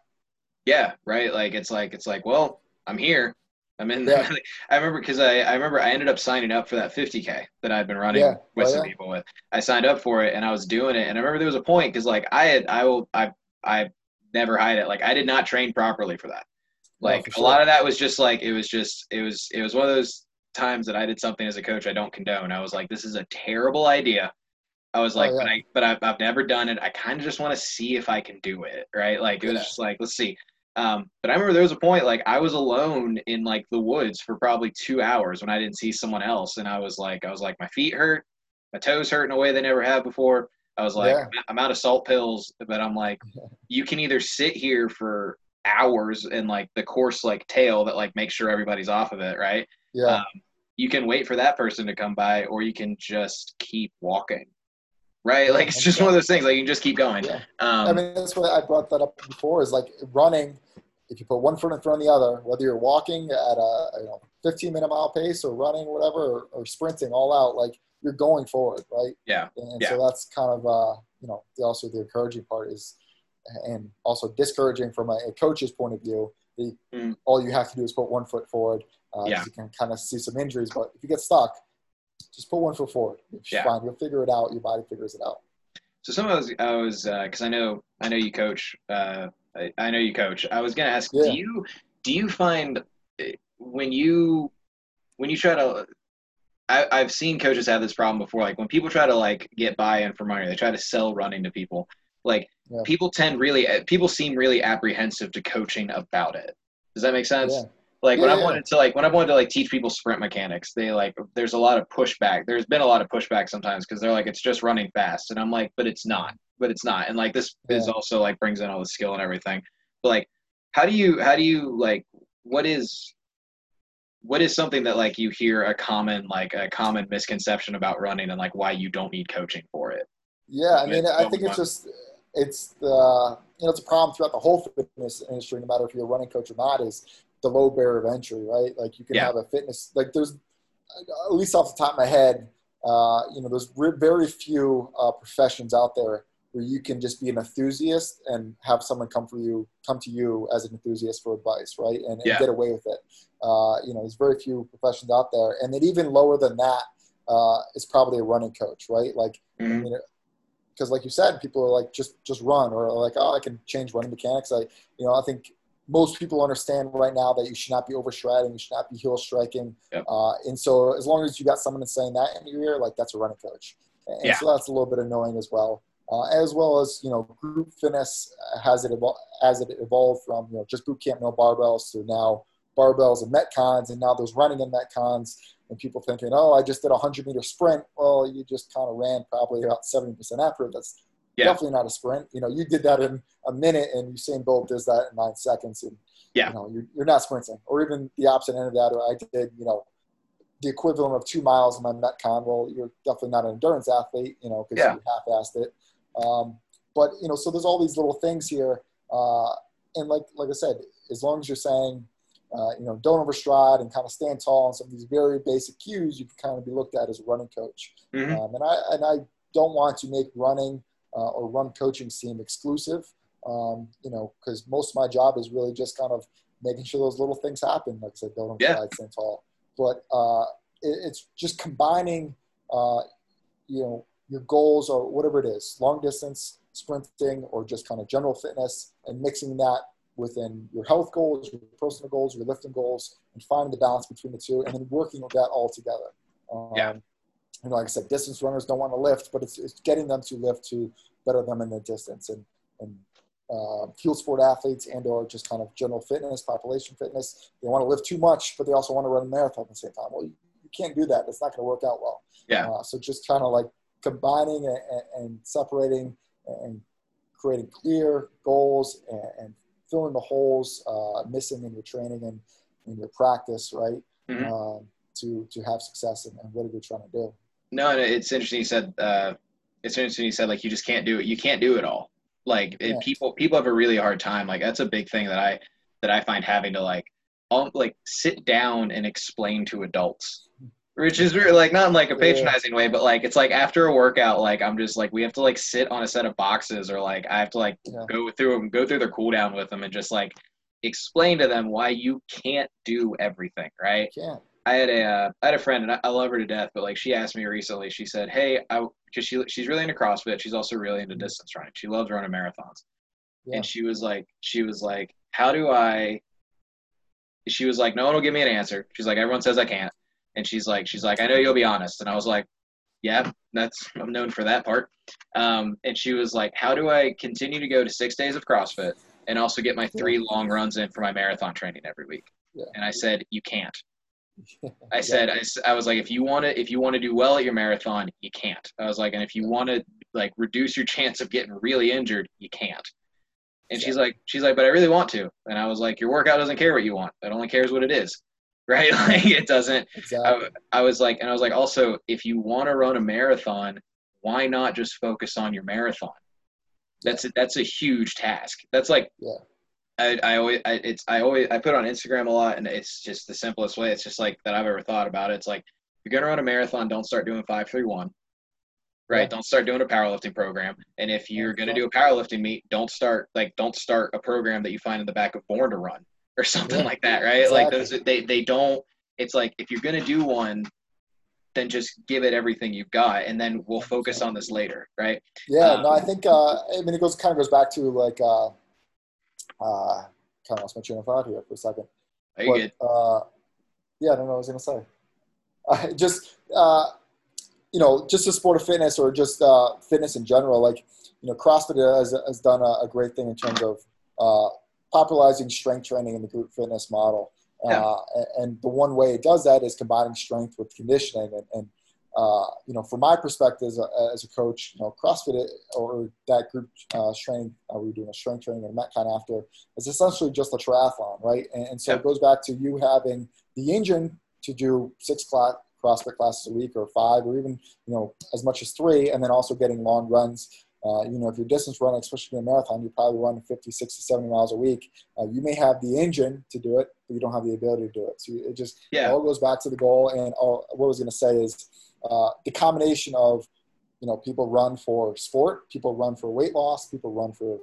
Yeah, right. Like it's like it's like well, I'm here. I'm in there. Yeah. I remember because I, I remember I ended up signing up for that 50k that I'd been running yeah. with oh, some yeah. people with. I signed up for it and I was doing it, and I remember there was a point because like I had I will I I never hide it like I did not train properly for that. Like oh, for sure. a lot of that was just like it was just it was it was one of those times that I did something as a coach I don't condone. I was like, this is a terrible idea. I was like, oh, but I but I've, I've never done it. I kind of just want to see if I can do it, right? Like it was just like, let's see. Um, but I remember there was a point like I was alone in like the woods for probably two hours when I didn't see someone else, and I was like, I was like, my feet hurt, my toes hurt in a way they never have before. I was like, yeah. I'm out of salt pills, but I'm like, you can either sit here for hours and like the course like tail that like makes sure everybody's off of it, right? Yeah. Um, you can wait for that person to come by, or you can just keep walking right? Like it's just one of those things. Like you can just keep going. Yeah. Um, I mean, that's why I brought that up before. Is like running. If you put one foot in front of the other, whether you're walking at a you know 15 minute mile pace or running, whatever, or, or sprinting all out, like you're going forward, right? Yeah. And yeah. so that's kind of uh, you know the, also the encouraging part is, and also discouraging from a, a coach's point of view. The mm. all you have to do is put one foot forward. Uh, yeah. You can kind of see some injuries, but if you get stuck, just put one foot forward. It's yeah. fine. You'll figure it out. Your body figures it out. So some of those, I was, because uh, I know, I know you coach. Uh, I, I, know you coach. I was gonna ask, yeah. do you, do you find eh, when you, when you try to, I, I've seen coaches have this problem before. Like when people try to like get buy-in for money, they try to sell running to people. Like yeah. people tend really, eh, people seem really apprehensive to coaching about it. Does that make sense? Yeah. Like yeah, when I wanted to like when I wanted to like teach people sprint mechanics, they like there's a lot of pushback. There's been a lot of pushback sometimes because they're like it's just running fast, and I'm like, but it's not. But it's not. And like this yeah. is also like brings in all the skill and everything. But like, how do you how do you like what is what is something that like you hear a common like a common misconception about running and like why you don't need coaching for it? Yeah, I mean, I think it's just it's the you know it's a problem throughout the whole fitness industry, no matter if you're a running coach or not. Is the low barrier of entry, right? Like you can yeah. have a fitness, like there's, at least off the top of my head, uh, you know, there's very few uh, professions out there where you can just be an enthusiast and have someone come for you, come to you as an enthusiast for advice, right? And, and yeah. get away with it. Uh, you know, there's very few professions out there, and then even lower than that uh, is probably a running coach, right? Like, mm-hmm. I mean, because like you said, people are like just just run or like oh I can change running mechanics. I you know I think most people understand right now that you should not be overstriding, you should not be heel striking. Yep. Uh, and so as long as you got someone that's saying that in your ear, like that's a running coach. And yeah. so that's a little bit annoying as well. Uh, as well as, you know, group fitness has it, evol- as it evolved from, you know, just boot camp, no barbells to now barbells and Metcons. And now there's running in Metcons and people thinking, oh, I just did a hundred meter sprint. Well, you just kind of ran probably about 70% effort. That's yeah. definitely not a sprint. You know, you did that in a minute, and Usain Bolt does that in nine seconds, and yeah, you know, you're, you're not sprinting. Or even the opposite end of that, or I did, you know, the equivalent of two miles in my Metcon. Well, you're definitely not an endurance athlete, you know, because yeah. you half-assed it. Um, but you know, so there's all these little things here, uh, and like like I said, as long as you're saying. Uh, you know, don't overstride and kind of stand tall and some of these very basic cues you can kind of be looked at as a running coach. Mm-hmm. Um, and I and I don't want to make running uh, or run coaching seem exclusive. Um, you know, because most of my job is really just kind of making sure those little things happen. Like I said, building yeah. slides, stand tall. But uh, it, it's just combining, uh, you know, your goals or whatever it is, long distance, sprinting, or just kind of general fitness, and mixing that within your health goals, your personal goals, your lifting goals, and finding the balance between the two, and then working with that all together. Um, yeah you know, like I said, distance runners don't want to lift, but it's, it's getting them to lift to better them in the distance. And, and uh, field sport athletes and or just kind of general fitness, population fitness, they want to lift too much, but they also want to run a marathon at the same time. Well, you, you can't do that. It's not going to work out well. Yeah. Uh, so just kind of like combining and, and, separating and creating clear goals and, and filling the holes uh, missing in your training and in your practice, right? Mm-hmm. Um, to, to have success and, and what are you trying to do? No, no, it's interesting. You said uh, it's interesting. You said like you just can't do it. You can't do it all. Like yeah. people, people have a really hard time. Like that's a big thing that I that I find having to like, um, like sit down and explain to adults which is really like not in like a patronizing yeah. way, but like it's like after a workout, like I'm just like we have to like sit on a set of boxes or like I have to like yeah. go through them, go through their cool down with them, and just like explain to them why you can't do everything, right? Yeah. I had a uh, I had a friend and I, I, love her to death, but like she asked me recently, she said, "Hey, I because she she's really into CrossFit, she's also really into mm-hmm. distance running. She loves running marathons." Yeah. And she was like, she was like, "How do I?" She was like, "No one will give me an answer." She's like, "Everyone says I can't." And she's like, she's like, I know you'll be honest. And I was like, yeah, that's I'm known for that part. Um, and she was like, how do I continue to go to six days of CrossFit and also get my three long runs in for my marathon training every week? Yeah. And I said, you can't. I said, I, I was like, if you want to, if you want to do well at your marathon, you can't. I was like, and if you want to like reduce your chance of getting really injured, you can't. And yeah. she's like, she's like, but I really want to. And I was like, your workout doesn't care what you want. It only cares what it is right? Like it doesn't. Exactly. I, I was like, and I was like, also, if you want to run a marathon, why not just focus on your marathon? That's a, that's a huge task. That's like, yeah. I, I always, I, it's, I always, I put on Instagram a lot, and it's just the simplest way. It's just like that I've ever thought about it. It's like, if you're gonna run a marathon, don't start doing five, three, one. Right. Yeah. Don't start doing a powerlifting program. And if you're gonna do a powerlifting meet, don't start like don't start a program that you find in the back of Born to Run or something yeah, like that, right? Exactly. Like those, they they don't. It's like if you're gonna do one, then just give it everything you've got, and then we'll focus on this later, right? Yeah, um, no, I think uh, I mean it goes kind of goes back to like uh, uh, kind of lost my train of thought here for a second. Are you but, good? Uh, yeah, I don't know what I was gonna say. Uh, just uh, you know, just the sport of fitness or just uh, fitness in general, like you know, CrossFit has, has done a, a great thing in terms of uh, popularizing strength training in the group fitness model. Yeah. Uh, and the one way it does that is combining strength with conditioning. And, and uh, you know, from my perspective as a, as a, coach, you know, CrossFit or that group uh, strength, uh, we were doing a strength training and Metcon after, is essentially just a triathlon, right? And, and so yeah. it goes back to you having the engine to do six class, CrossFit classes a week or five or even, you know, as much as three, and then also getting long runs uh, you know, if you're distance running, especially in a marathon, you're probably running 50, 60, 70 miles a week. Uh, you may have the engine to do it, but you don't have the ability to do it. So it just yeah. it all goes back to the goal. And all, what I was going to say is uh, the combination of, you know, people run for sport, people run for weight loss, people run for,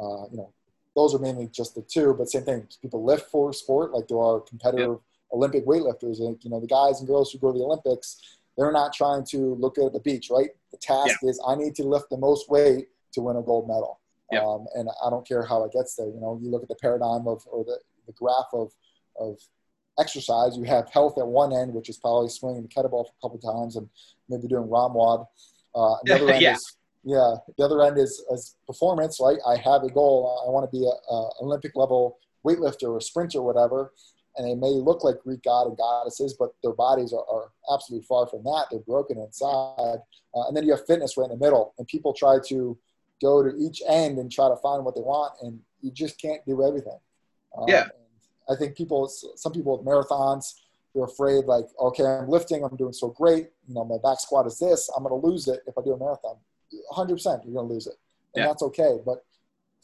uh, you know, those are mainly just the two, but same thing. People lift for sport, like there are competitive yep. Olympic weightlifters, and you know the guys and girls who go to the Olympics they're not trying to look good at the beach, right? The task yeah. is I need to lift the most weight to win a gold medal. Yeah. Um, and I don't care how it gets there. You know, you look at the paradigm of or the, the graph of of exercise. You have health at one end, which is probably swinging the kettlebell for a couple times and maybe doing ROMWOD. Uh, the other end yeah. is yeah. The other end is, is performance. Right? I have a goal. I want to be a, a Olympic level weightlifter or sprinter, or whatever and they may look like Greek god and goddesses, but their bodies are, are absolutely far from that. They're broken inside. Uh, and then you have fitness right in the middle, and people try to go to each end and try to find what they want, and you just can't do everything. Um, yeah. I think people, some people with marathons, they're afraid like, okay, I'm lifting, I'm doing so great. You know, my back squat is this. I'm going to lose it if I do a marathon. 100% you're going to lose it, and yeah. that's okay. But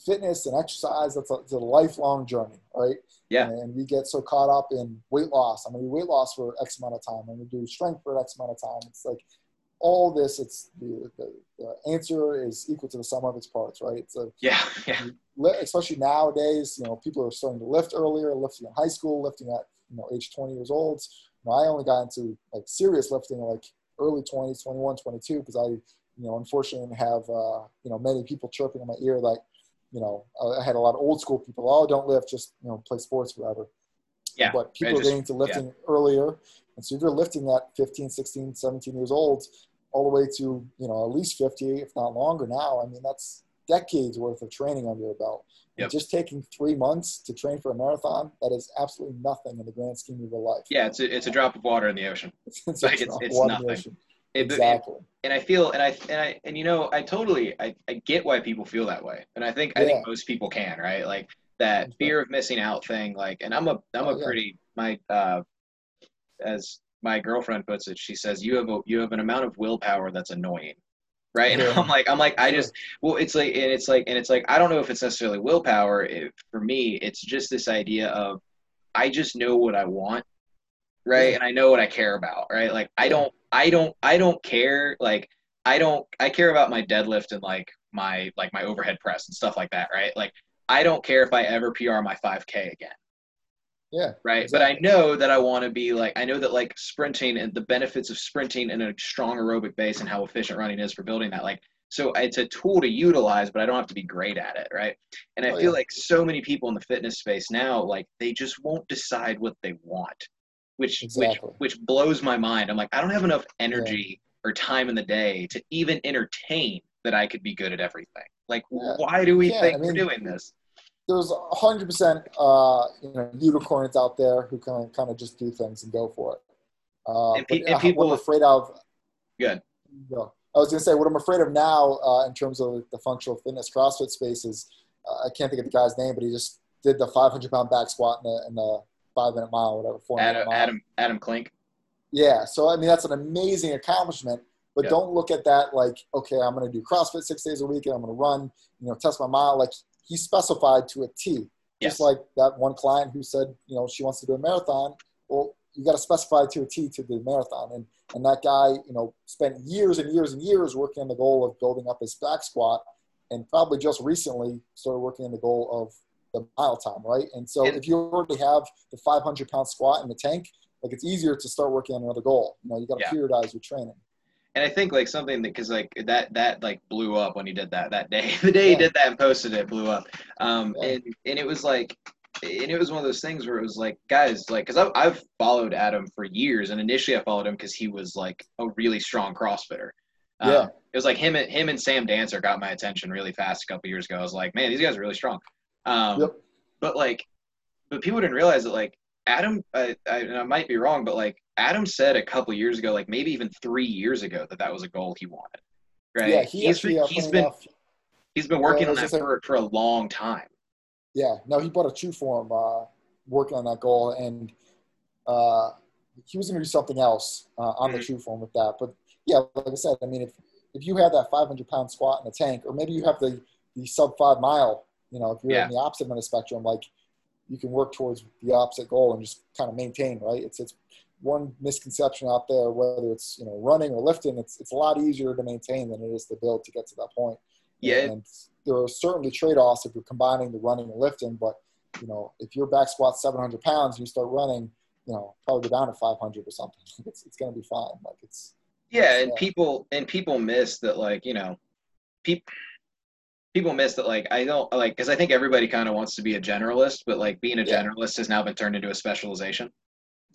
fitness and exercise, that's a, it's a lifelong journey, right? Yeah. And we get so caught up in weight loss. I'm going to do weight loss for X amount of time. I'm going to do strength for X amount of time. It's like all this, it's the, the, the answer is equal to the sum of its parts, right? So yeah, yeah. Especially nowadays, you know, people are starting to lift earlier, lifting in high school, lifting at, you know, age 20 years old. You know, I only got into like serious lifting like early 20s, 21, 22, because I, you know, unfortunately have, uh, you know, many people chirping in my ear like, you know, I had a lot of old school people. Oh, don't lift, just you know, play sports forever. Yeah. But people just, are getting to lifting yeah. earlier, and so if you're lifting at 15, 16, 17 years old, all the way to you know at least 50, if not longer now. I mean, that's decades worth of training under your belt. Yep. Just taking three months to train for a marathon, that is absolutely nothing in the grand scheme of your life. Yeah, it's a, it's a drop of water in the ocean. it's, like it's, it's nothing. Exactly. And, and, I feel, and I, and I, and you know, I totally, I, I get why people feel that way, and I think, yeah. I think most people can, right? Like that fear of missing out thing. Like, and I'm a, I'm a pretty, my, uh, as my girlfriend puts it, she says you have a you have an amount of willpower that's annoying. Right. And Yeah. I'm like, I'm like, I just, well, it's like, and it's like, and it's like, I don't know if it's necessarily willpower. It, for me, it's just this idea of, I just know what I want, right? And I know what I care about, right? Like, I don't, I don't, I don't care. Like, I don't, I care about my deadlift and like my, like my overhead press and stuff like that, right? Like, I don't care if I ever PR my 5K again Yeah. right? But I know that I want to be like I know that like sprinting and the benefits of sprinting in a strong aerobic base and how efficient running is for building that. Like, so it's a tool to utilize, but I don't have to be great at it, right? And I Oh, feel yeah. like so many people in the fitness space now, like they just won't decide what they want, which Exactly. which which blows my mind. I'm like, I don't have enough energy or time in the day to even entertain that I could be good at everything. Like, Yeah. why do we Yeah, think I we're doing this? There's 100% uh, you know unicorns out there who can kind of just do things and go for it. Uh, And pe- but, and people- what I'm afraid of Good. Yeah. I was going to say what I'm afraid of now uh, in terms of the functional fitness CrossFit space is uh, I can't think of the guy's name, but he just did the 500 pound back squat in the, in the five minute mile, whatever, four Adam mile. Adam Adam Klink. Yeah. So, I mean, that's an amazing accomplishment, but don't look at that like, okay, I'm going to do CrossFit six days a week and I'm going to run, you know, test my mile. Like he specified to a T. Yes. Just like that one client who said, you know, she wants to do a marathon. Well, you got to specify to a T to the marathon. And and that guy, you know, spent years and years and years working on the goal of building up his back squat, and probably just recently started working on the goal of the mile time, right? And so And- if you already have the 500 pound squat in the tank, like it's easier to start working on another goal. You know, you got to Yeah. periodize your training. And I think like something that because like that that like blew up when he did that that day. The day he did that and posted it blew up. Um, Yeah. and and it was like, and it was one of those things where it was like, guys, like, because I've I've followed Adam for years, and initially I followed him because he was like a really strong CrossFitter. Um, Yeah. It was like him and him and Sam Dancer got my attention really fast a couple years ago. I was like, man, these guys are really strong. Um, Yep. But like, but people didn't realize that like Adam, I, I, and I might be wrong, but like Adam said a couple years ago, like maybe even three years ago, that that was a goal he wanted. Right? Yeah, he he's actually, been, uh, he's been enough, he's been working on that saying- for, for a long time. Yeah, no, he bought a Trueform, uh, working on that goal, and uh, he was going to do something else uh, on the Mhm. Trueform with that. But yeah, like I said, I mean, if if you have that 500 pound squat in the tank, or maybe you have the the sub five mile, you know, if you're Yeah. in the opposite end of the spectrum, like you can work towards the opposite goal and just kind of maintain, right? It's it's one misconception out there, whether it's you know running or lifting, it's it's a lot easier to maintain than it is to build to get to that point. Yeah. And there are certainly trade-offs if you're combining the running and lifting, but you know, if your back squat's 700 pounds, and you start running, you know, probably go down to 500 or something. It's, it's going to be fine. Like it's, Yeah, and Yeah. people and people miss that like you know, people people miss that like I don't like because I think everybody kind of wants to be a generalist, but like being a Yeah. generalist has now been turned into a specialization.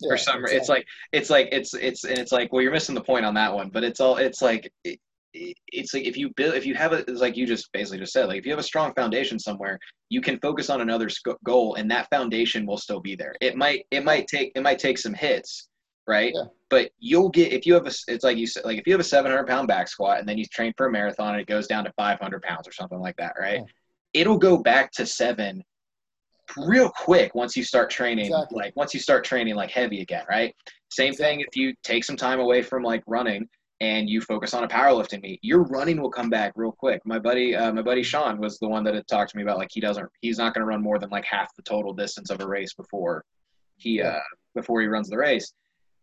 yeah, for some it's like it's like it's it's and it's like well you're missing the point on that one but it's all it's like it, it- it's like if you build if you have a it's like you just basically just said like if you have a strong foundation somewhere you can focus on another sc- goal and that foundation will still be there it might it might take it might take some hits right Yeah. but you'll get if you have a it's like you said like if you have a 700 pound back squat and then you train for a marathon and it goes down to 500 pounds or something like that right Yeah. it'll go back to seven real quick once you start training Exactly. like once you start training like heavy again right same thing if you take some time away from like running and you focus on a powerlifting meet your running will come back real quick my buddy uh, my buddy sean was the one that had talked to me about like he doesn't he's not going to run more than like half the total distance of a race before he uh before he runs the race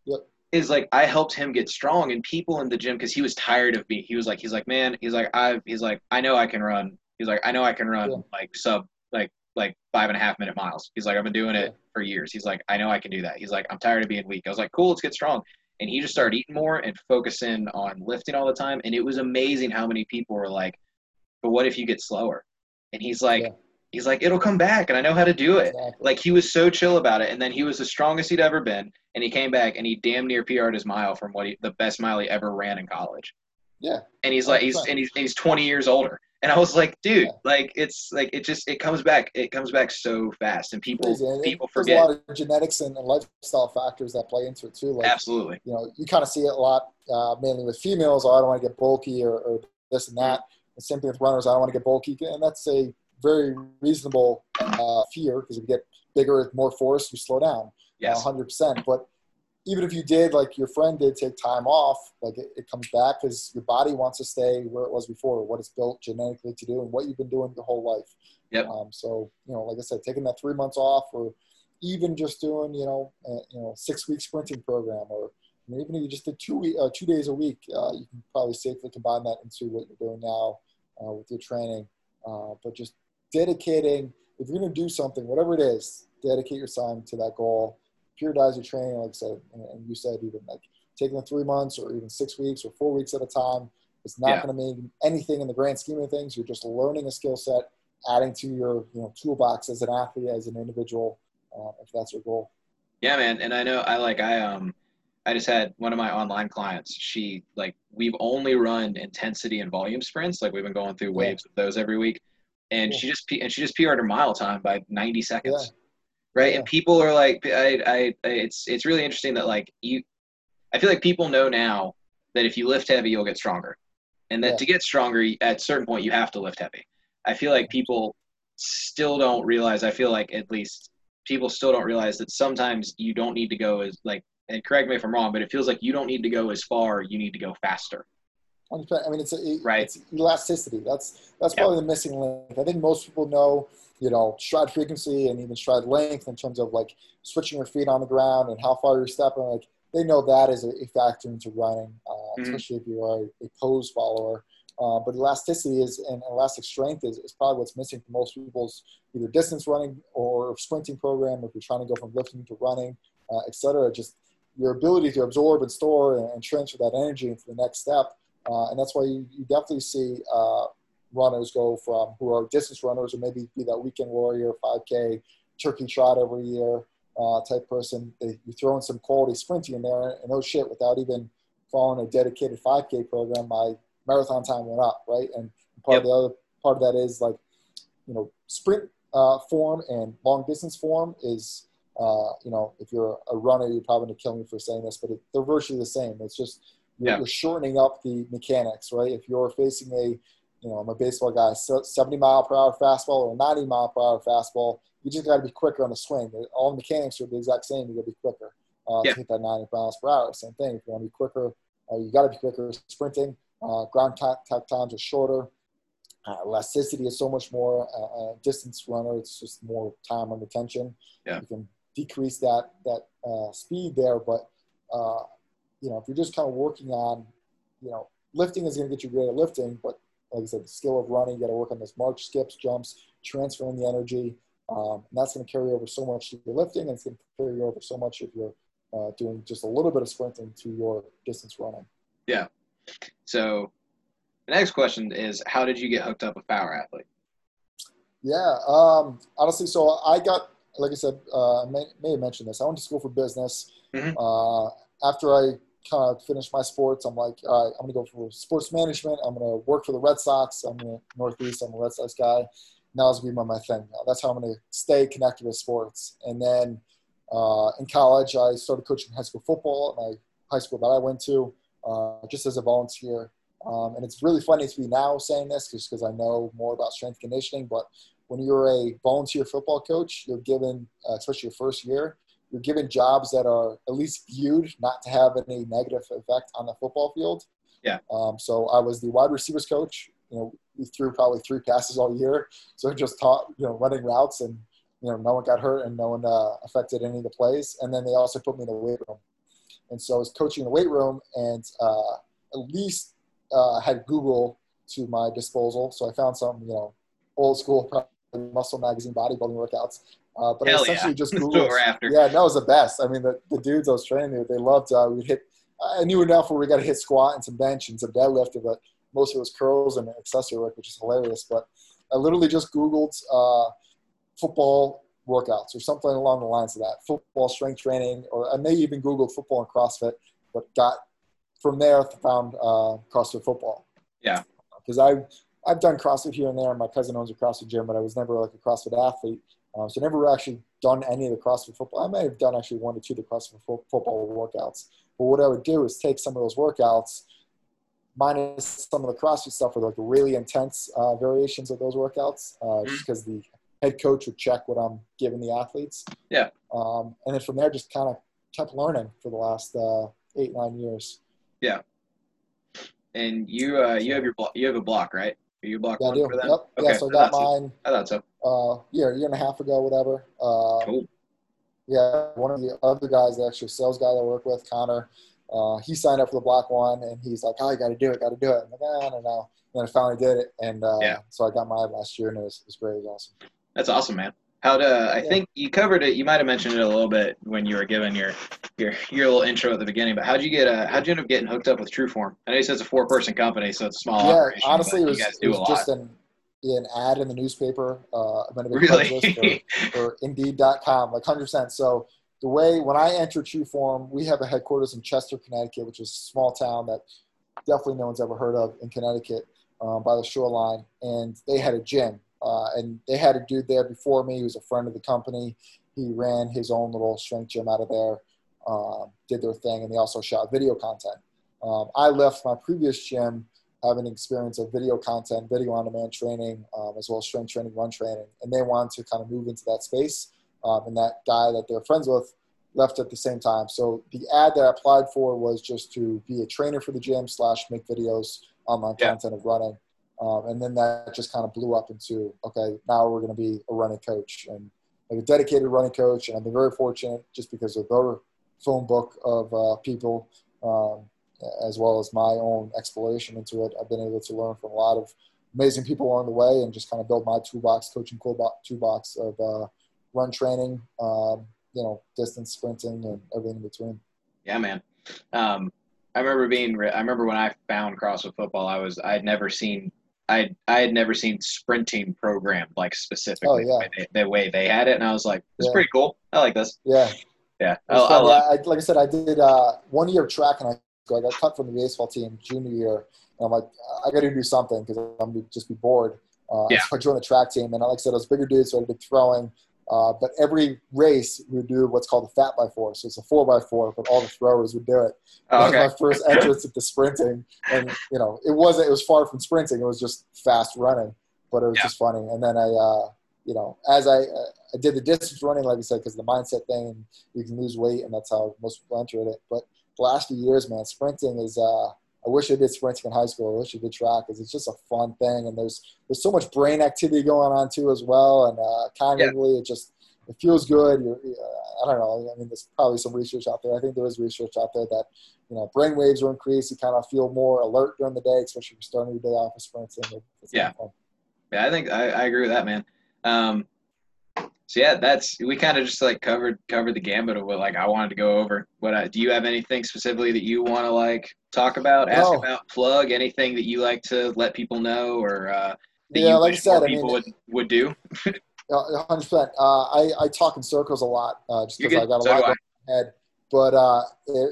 Yep. is like i helped him get strong and people in the gym because he was tired of me. He was like he's like man he's like i've he's like i know i can run. He's like i know i can run Yeah. like sub like like five and a half minute miles. He's like i've been doing it Yeah. for years. He's like i know i can do that. He's like i'm tired of being weak. I was like cool let's get strong. And he just started eating more and focusing on lifting all the time. And it was amazing how many people were like but what if you get slower? And he's like Yeah. He's like it'll come back and i know how to do it Exactly. like he was so chill about it and then he was the strongest he'd ever been and he came back and he damn near PR'd his mile from what he the best mile he ever ran in college Yeah. and he's like he's 100%. and he's, and he's 20 years older and i was like dude Yeah. like it's like it just it comes back it comes back so fast and people. And it- people there's forget a lot of genetics and, and lifestyle factors that play into it too. Like, absolutely you know, you kind of see it a lot, uh, mainly with females. Oh, I don't want to get bulky or, or this and that. The same thing with runners. I don't want to get bulky, and that's a very reasonable uh, fear because if you get bigger, with more force, you slow down. yes hundred percent. But even if you did, like your friend did, take time off, like it, it comes back because your body wants to stay where it was before, what it's built genetically to do, and what you've been doing your whole life. Yep. Um, so you know, like I said, taking that three months off, or even just doing you know, a, you know, six week sprinting program, or even if you just did two week, uh, two days a week, uh, you can probably safely combine that into what you're doing now uh, with your training. Uh, but just dedicating, if you're going to do something, whatever it is, dedicate your time to that goal periodize your training, like I said, and you said even like taking the three months or even six weeks or four weeks at a time. It's not yeah. going to mean anything in the grand scheme of things. You're just learning a skill set, adding to your you know toolbox as an athlete, as an individual, uh, if that's your goal. Yeah, man. And I know I like I um I just had one of my online clients. She like we've only run intensity and volume sprints. Like we've been going through waves yeah. of those every week, and she just and she just PR'd her mile time by 90 seconds right? Yeah. And people are like, I, I, it's it's really interesting that like you, I feel like people know now that if you lift heavy, you'll get stronger, and that yeah. to get stronger, at a certain point, you have to lift heavy. I feel like people still don't realize. I feel like at least people still don't realize that sometimes you don't need to go as like. And correct me if I'm wrong, but it feels like you don't need to go as far. You need to go faster. I mean, it's a, right. It's elasticity. That's that's probably the missing link. I think most people know you know, stride frequency and even stride length in terms of like switching your feet on the ground and how far you're stepping. Like they know that is a, factor into running, uh, mm-hmm. especially if you are a, pose follower. Uh, but elasticity is and elastic strength is, is probably what's missing for most people's either distance running or sprinting program. If you're trying to go from lifting to running, uh, etc. Just your ability to absorb and store and, and transfer that energy into the next step. Uh, and that's why you, you definitely see uh, runners go from who are distance runners or maybe be that weekend warrior, 5K, turkey trot every year uh, type person. They, you throw in some quality sprinting in there, and oh shit, without even following a dedicated 5K program, my marathon time went up, right? And part yep. of the other part of that is like, you know, sprint uh, form and long distance form is, uh, you know, if you're a runner, you're probably going to kill me for saying this, but it, they're virtually the same. It's just you're, yeah. you're shortening up the mechanics, right? If you're facing a you know, I'm a baseball guy, so 70 mile per hour fastball or 90 mile per hour fastball. You just got to be quicker on the swing. All the mechanics are the exact same. You got to be quicker uh, yeah. to hit that 90 miles per hour. Same thing. If you want to be quicker, uh, you got to be quicker sprinting. Uh, ground contact times are shorter. Uh, elasticity is so much more. Uh, uh, distance runner, it's just more time under tension. Yeah. You can decrease that that speed there, but you know, if you're just kind of working on, you know, lifting is going to get you great at lifting, but like I said, the skill of running. You got to work on those march, skips, jumps, transferring the energy. Um, and that's going to carry over so much to you're lifting, and it's going to carry over so much if you're uh, doing just a little bit of sprinting to your distance running. Yeah. So the next question is, how did you get hooked up with Power Athlete? Yeah. Um, honestly, so I got, like I said, uh, I may, may have mentioned this. I went to school for business. Mm-hmm. Uh, after I of finish my sports, I'm like, all right, I'm gonna go for sports management. I'm gonna work for the Red Sox. I'm gonna Northeast. I'm a Red Sox guy. Now it's gonna be my thing. Now. That's how I'm gonna stay connected with sports. And then uh, in college, I started coaching high school football at my high school that I went to, uh, just as a volunteer. Um, and it's really funny to be now saying this just because I know more about strength conditioning. But when you're a volunteer football coach, you're given, uh, especially your first year, you're given jobs that are at least viewed not to have any negative effect on the football field. Yeah. Um, so I was the wide receivers coach. You know, we threw probably three passes all year, so I just taught you know running routes, and you know no one got hurt and no one uh, affected any of the plays. And then they also put me in the weight room, and so I was coaching the weight room, and uh, at least uh, had Google to my disposal. So I found some you know old school muscle magazine bodybuilding workouts uh, but Hell I essentially yeah. just Googled. Yeah, that was the best. I mean, the, the dudes I was training with, they loved. Uh, we'd hit. I knew enough where we got to hit squat and some bench and some deadlift, but most of it was curls and accessory work, which is hilarious. But I literally just Googled uh, football workouts or something along the lines of that. Football strength training, or I may even Googled football and CrossFit, but got from there found uh, CrossFit football. Yeah, because I I've done CrossFit here and there. My cousin owns a CrossFit gym, but I was never like a CrossFit athlete. Um, so never actually done any of the CrossFit football. I may have done actually one or two of the CrossFit fo- football workouts. But what I would do is take some of those workouts, minus some of the CrossFit stuff, or like really intense uh, variations of those workouts, uh, mm-hmm. just because the head coach would check what I'm giving the athletes. Yeah. Um, and then from there, just kind of kept learning for the last uh, eight nine years. Yeah. And you uh, you have your block, you have a block, right? Are you block yeah, I do. Yep. Okay. Yeah, so I got I mine. I thought so. Uh, year year and a half ago, whatever. Uh, Cool. Yeah, one of the other guys, the actual sales guy that I work with, Connor, uh, he signed up for the black one, and he's like, "Oh, you got to do it, got to do it." I'm like, "Ah, I don't know. And then I finally did it, and uh, Yeah. so I got mine last year, and it was, it was great. It was awesome. That's awesome, man. How to? I think you covered it. You might have mentioned it a little bit when you were giving your your your little intro at the beginning. But how'd you get? Uh, how'd you end up getting hooked up with Trueform? I know you said it's a four person company, so it's a small yeah, operation. honestly, it was, you it was a just an an ad in the newspaper. Uh, I'm be really? or, or Indeed.com, like 100. percent So the way when I entered Trueform, we have a headquarters in Chester, Connecticut, which is a small town that definitely no one's ever heard of in Connecticut um, by the shoreline, and they had a gym. Uh, and they had a dude there before me who was a friend of the company. He ran his own little strength gym out of there, um, did their thing, and they also shot video content. Um, I left my previous gym having experience of video content, video on demand training, um, as well as strength training, run training, and they wanted to kind of move into that space. Um, and that guy that they're friends with left at the same time. So the ad that I applied for was just to be a trainer for the gym slash make videos, online Yeah. content of running. Um, and then that just kind of blew up into okay, now we're going to be a running coach and like a dedicated running coach. And I've been very fortunate just because of their phone book of uh, people, um, as well as my own exploration into it. I've been able to learn from a lot of amazing people along the way and just kind of build my toolbox, coaching toolbox of uh, run training, um, you know, distance sprinting and everything in between. Yeah, man. Um, I remember being. I remember when I found CrossFit football. I was. I had never seen. I I had never seen sprinting programmed like specifically Oh, yeah. the, way they, the way they had it, and I was like, it's Yeah. pretty cool. I like this." Yeah. Yeah, I, I fun. love. Yeah, I, like I said, I did uh, one year of track and I, I got cut from the baseball team junior year. And I'm like, I got to do something because I'm to just be bored. Uh, Yeah. So I joined the track team. And like I said, I was a bigger dude, so I'd be throwing. Uh, but every race, we would do what's called a fat by four. So it's a four by four, but all the throwers would do it. Oh, That was my first entrance into sprinting. And, you know, it wasn't, it was far from sprinting. It was just fast running, but it was Yeah. just funny. And then I, uh, you know, as I, uh, I did the distance running, like I said, because the mindset thing, you can lose weight, and that's how most people enter it. But the last few years, man, sprinting is, uh, I wish I did sprinting in high school. I wish I did track because it's just a fun thing. And there's, there's so much brain activity going on too, as well. And uh, cognitively, it just, it feels good. You're, uh, I don't know. I mean, there's probably some research out there. I think there is research out there that, you know, brain waves are increased. You kind of feel more alert during the day, especially if you're starting your day off with sprinting. It's Yeah. Yeah, I think I, I agree with that, man. Um, so yeah, that's we kind of just like covered covered the gambit of what like I wanted to go over. What I, do you have anything specifically that you want to like talk about, ask about, plug anything that you like to let people know or uh, that Yeah, you like I said, more I mean, people would would do? Uh, 100%. Uh, I, I talk in circles a lot uh, just because I got a So lot do going on in my head. But uh,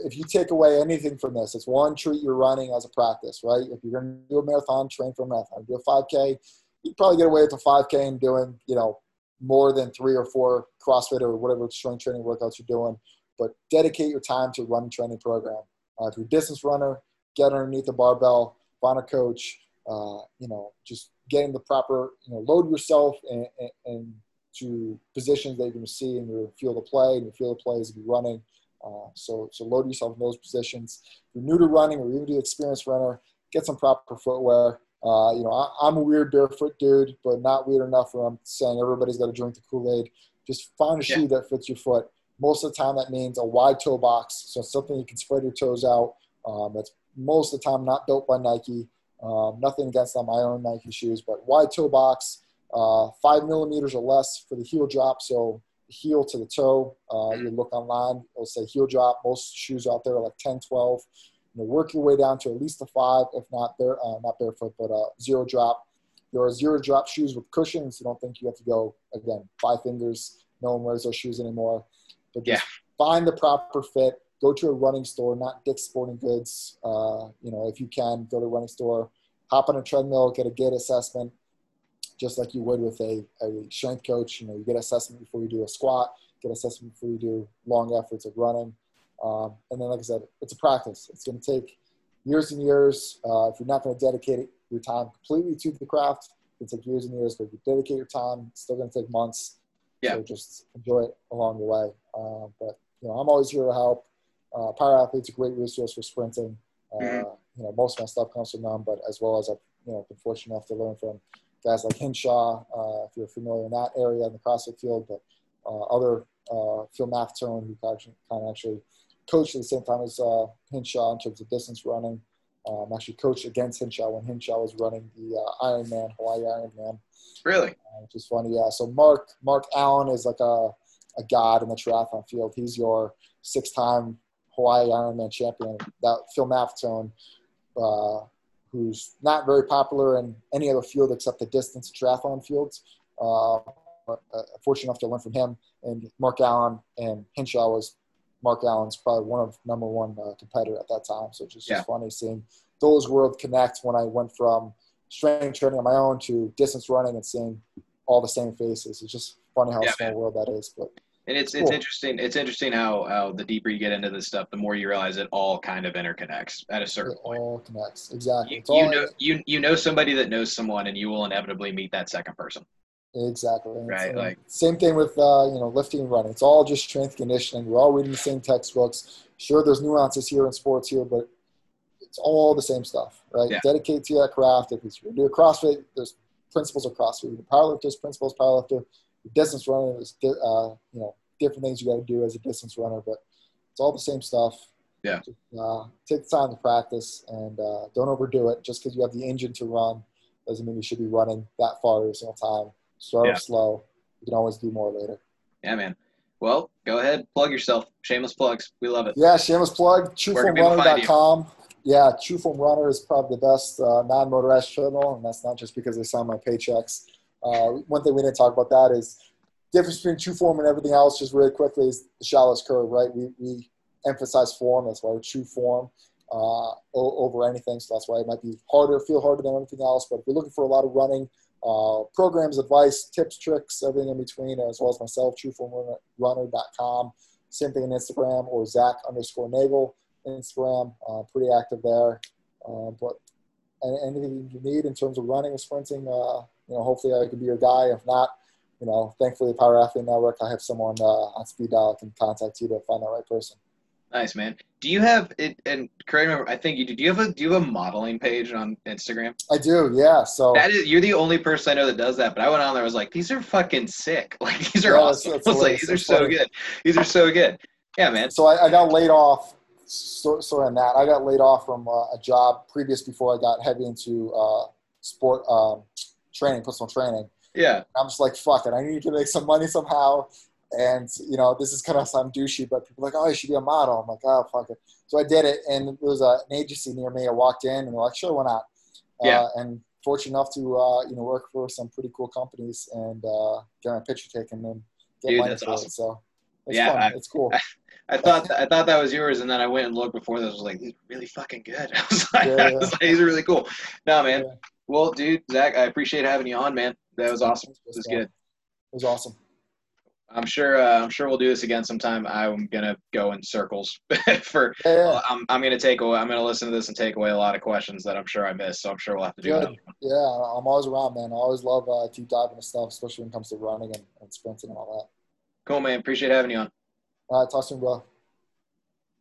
if you take away anything from this, it's one, treat your running as a practice, right? If you're going to do a marathon, train for a marathon. Do a 5K, you'd probably get away with a 5K and doing, you know, more than three or four CrossFit or whatever strength training workouts you're doing. But dedicate your time to running training program. Uh, if you're a distance runner, get underneath the barbell, find a coach, uh, you know, just getting the proper, you know, load yourself and, and, and to positions that you're going to see in your field of play, and your field of play is to be running. Uh, so, so load yourself in those positions. If you're new to running or even an experienced runner, get some proper footwear. Uh, you know, I, I'm a weird barefoot dude, but not weird enough where I'm saying everybody's got to drink the Kool-Aid. Just find a Yeah. shoe that fits your foot. Most of the time, that means a wide toe box, so something you can spread your toes out. Um, that's most of the time not built by Nike. Um, nothing against them. I own Nike shoes, but wide toe box, uh, five millimeters or less for the heel drop. So heel to the toe. Uh, you look online, it'll say heel drop. Most shoes out there are like 10, 12. Know, work your way down to at least a five, if not bare, uh, not barefoot, but uh, zero drop. There are zero drop shoes with cushions. You don't think you have to go again five fingers. No one wears those shoes anymore. But just find the proper fit. Go to a running store, not Dick's Sporting Goods. Uh, you know, if you can, go to a running store. Hop on a treadmill, get a gait assessment, just like you would with a, a strength coach. You know, you get assessment before you do a squat, get assessment before you do long efforts of running. Um, and then, like I said, it's a practice. It's going to take years and years. Uh, if you're not going to dedicate it, your time completely to the craft, it's going to take years and years. But if you dedicate your time, it's still going to take months. Yeah. So just enjoy it along the way. Uh, but you know, I'm always here to help. Uh, Power Athlete's a great resource for sprinting. Uh, Mhm. You know, most of my stuff comes from them, but as well as I've you know been fortunate enough to learn from guys like Hinshaw, uh, if you're familiar in that area in the CrossFit field, but uh, other uh, Phil Maffetone, who kind of actually coached at the same time as uh, Hinshaw in terms of distance running. Um, actually coached against Hinshaw when Hinshaw was running the uh, Ironman, Hawaii Ironman, Really? uh, which is funny. Yeah. So Mark Mark Allen is like a, a god in the triathlon field. He's your six-time Hawaii Ironman champion. That Phil Maffetone, uh, who's not very popular in any other field except the distance triathlon fields. Uh, but, uh, fortunate enough to learn from him and Mark Allen and Hinshaw was Mark Allen's probably one of number one uh, competitor at that time. So it's just, Yeah. just funny seeing those worlds connect when I went from strength training on my own to distance running and seeing all the same faces. It's just funny how Yeah, small man. world that is. But And it's it's interesting. It's interesting how, how the deeper you get into this stuff, the more you realize it all kind of interconnects at a certain it point. all connects. Exactly. You, you know you you know somebody that knows someone, and you will inevitably meet that second person. Exactly. It's- Right, like- same thing with uh, you know lifting and running. It's all just strength conditioning. We're all reading the same textbooks. Sure, there's nuances here in sports here, but it's all the same stuff, right? Yeah. Dedicate to that craft. If you do a CrossFit, there's principles of CrossFit. You're a powerlifter, principles of powerlifter. Your distance runner, there's di- uh, you know different things you got to do as a distance runner, but it's all the same stuff. Yeah. Just, uh, take the time to practice and uh, don't overdo it. Just because you have the engine to run doesn't mean you should be running that far every single time. Start Yeah. off slow. You can always do more later. Yeah, man. Well, go ahead, plug yourself. Shameless plugs. We love it. Yeah, shameless plug, Where can people find you? trueformrunner.com. Yeah, Trueform Runner is probably the best uh, non-motorized treadmill, and that's not just because they sign my paychecks. Uh, one thing we didn't talk about that is difference between true form and everything else, just really quickly, is the shallowest curve, right? We, we emphasize form. That's why we're true form uh, over anything. So that's why it might be harder, feel harder than anything else. But if you're looking for a lot of running uh, programs, advice, tips, tricks, everything in between, as well as myself, trueformrunner.com. Same thing on Instagram or Zach underscore Nagel Instagram. Uh, pretty active there. Uh, but anything you need in terms of running or sprinting, uh, you know, hopefully I can be your guy. If not, you know, thankfully the Power Athlete Network, I have someone uh, on speed dial can contact you to find the right person. Nice, man. Do you have it? And correct me. I think you do. Do you have a do you have a modeling page on Instagram? I do, yeah. So That is, you're the only person I know that does that. But I went on there. I was like, these are fucking sick. Like these are Yeah, awesome. that's was like, these are so funny. good. These are so good. Yeah, man. So I, I got laid off. So, sorry on that. I got laid off from uh, a job previous before I got heavy into uh, sport um, training, personal training. Yeah. I'm just like, fuck it. I need to make some money somehow. And, you know, this is kind of some douchey, but people are like, oh, you should be a model. I'm like, oh, fuck it. So I did it. And there was a, an agency near me. I walked in and they're like, sure, why not? Yeah. Uh, and fortunate enough to, uh, you know, work for some pretty cool companies and uh, get my picture taken and get Dude, money that's for awesome. it. So it's Yeah, fun. I- it's cool. I thought I thought that was yours, and then I went and looked before this. Was like, these really fucking good. I was like, Yeah, I was like these are really cool. No, man. Yeah. Well, dude, Zach, I appreciate having you on, man. That was awesome. This was good. It was awesome. I'm sure. Uh, I'm sure we'll do this again sometime. I'm gonna go in circles for. Yeah, yeah. I'm, I'm gonna take away. I'm gonna listen to this and take away a lot of questions that I'm sure I missed. So I'm sure we'll have to do Good. Yeah, I'm always around, man. I always love uh, deep diving into stuff, especially when it comes to running and, and sprinting and all that. Cool, man. Appreciate having you on. that. All right, talk soon, bro.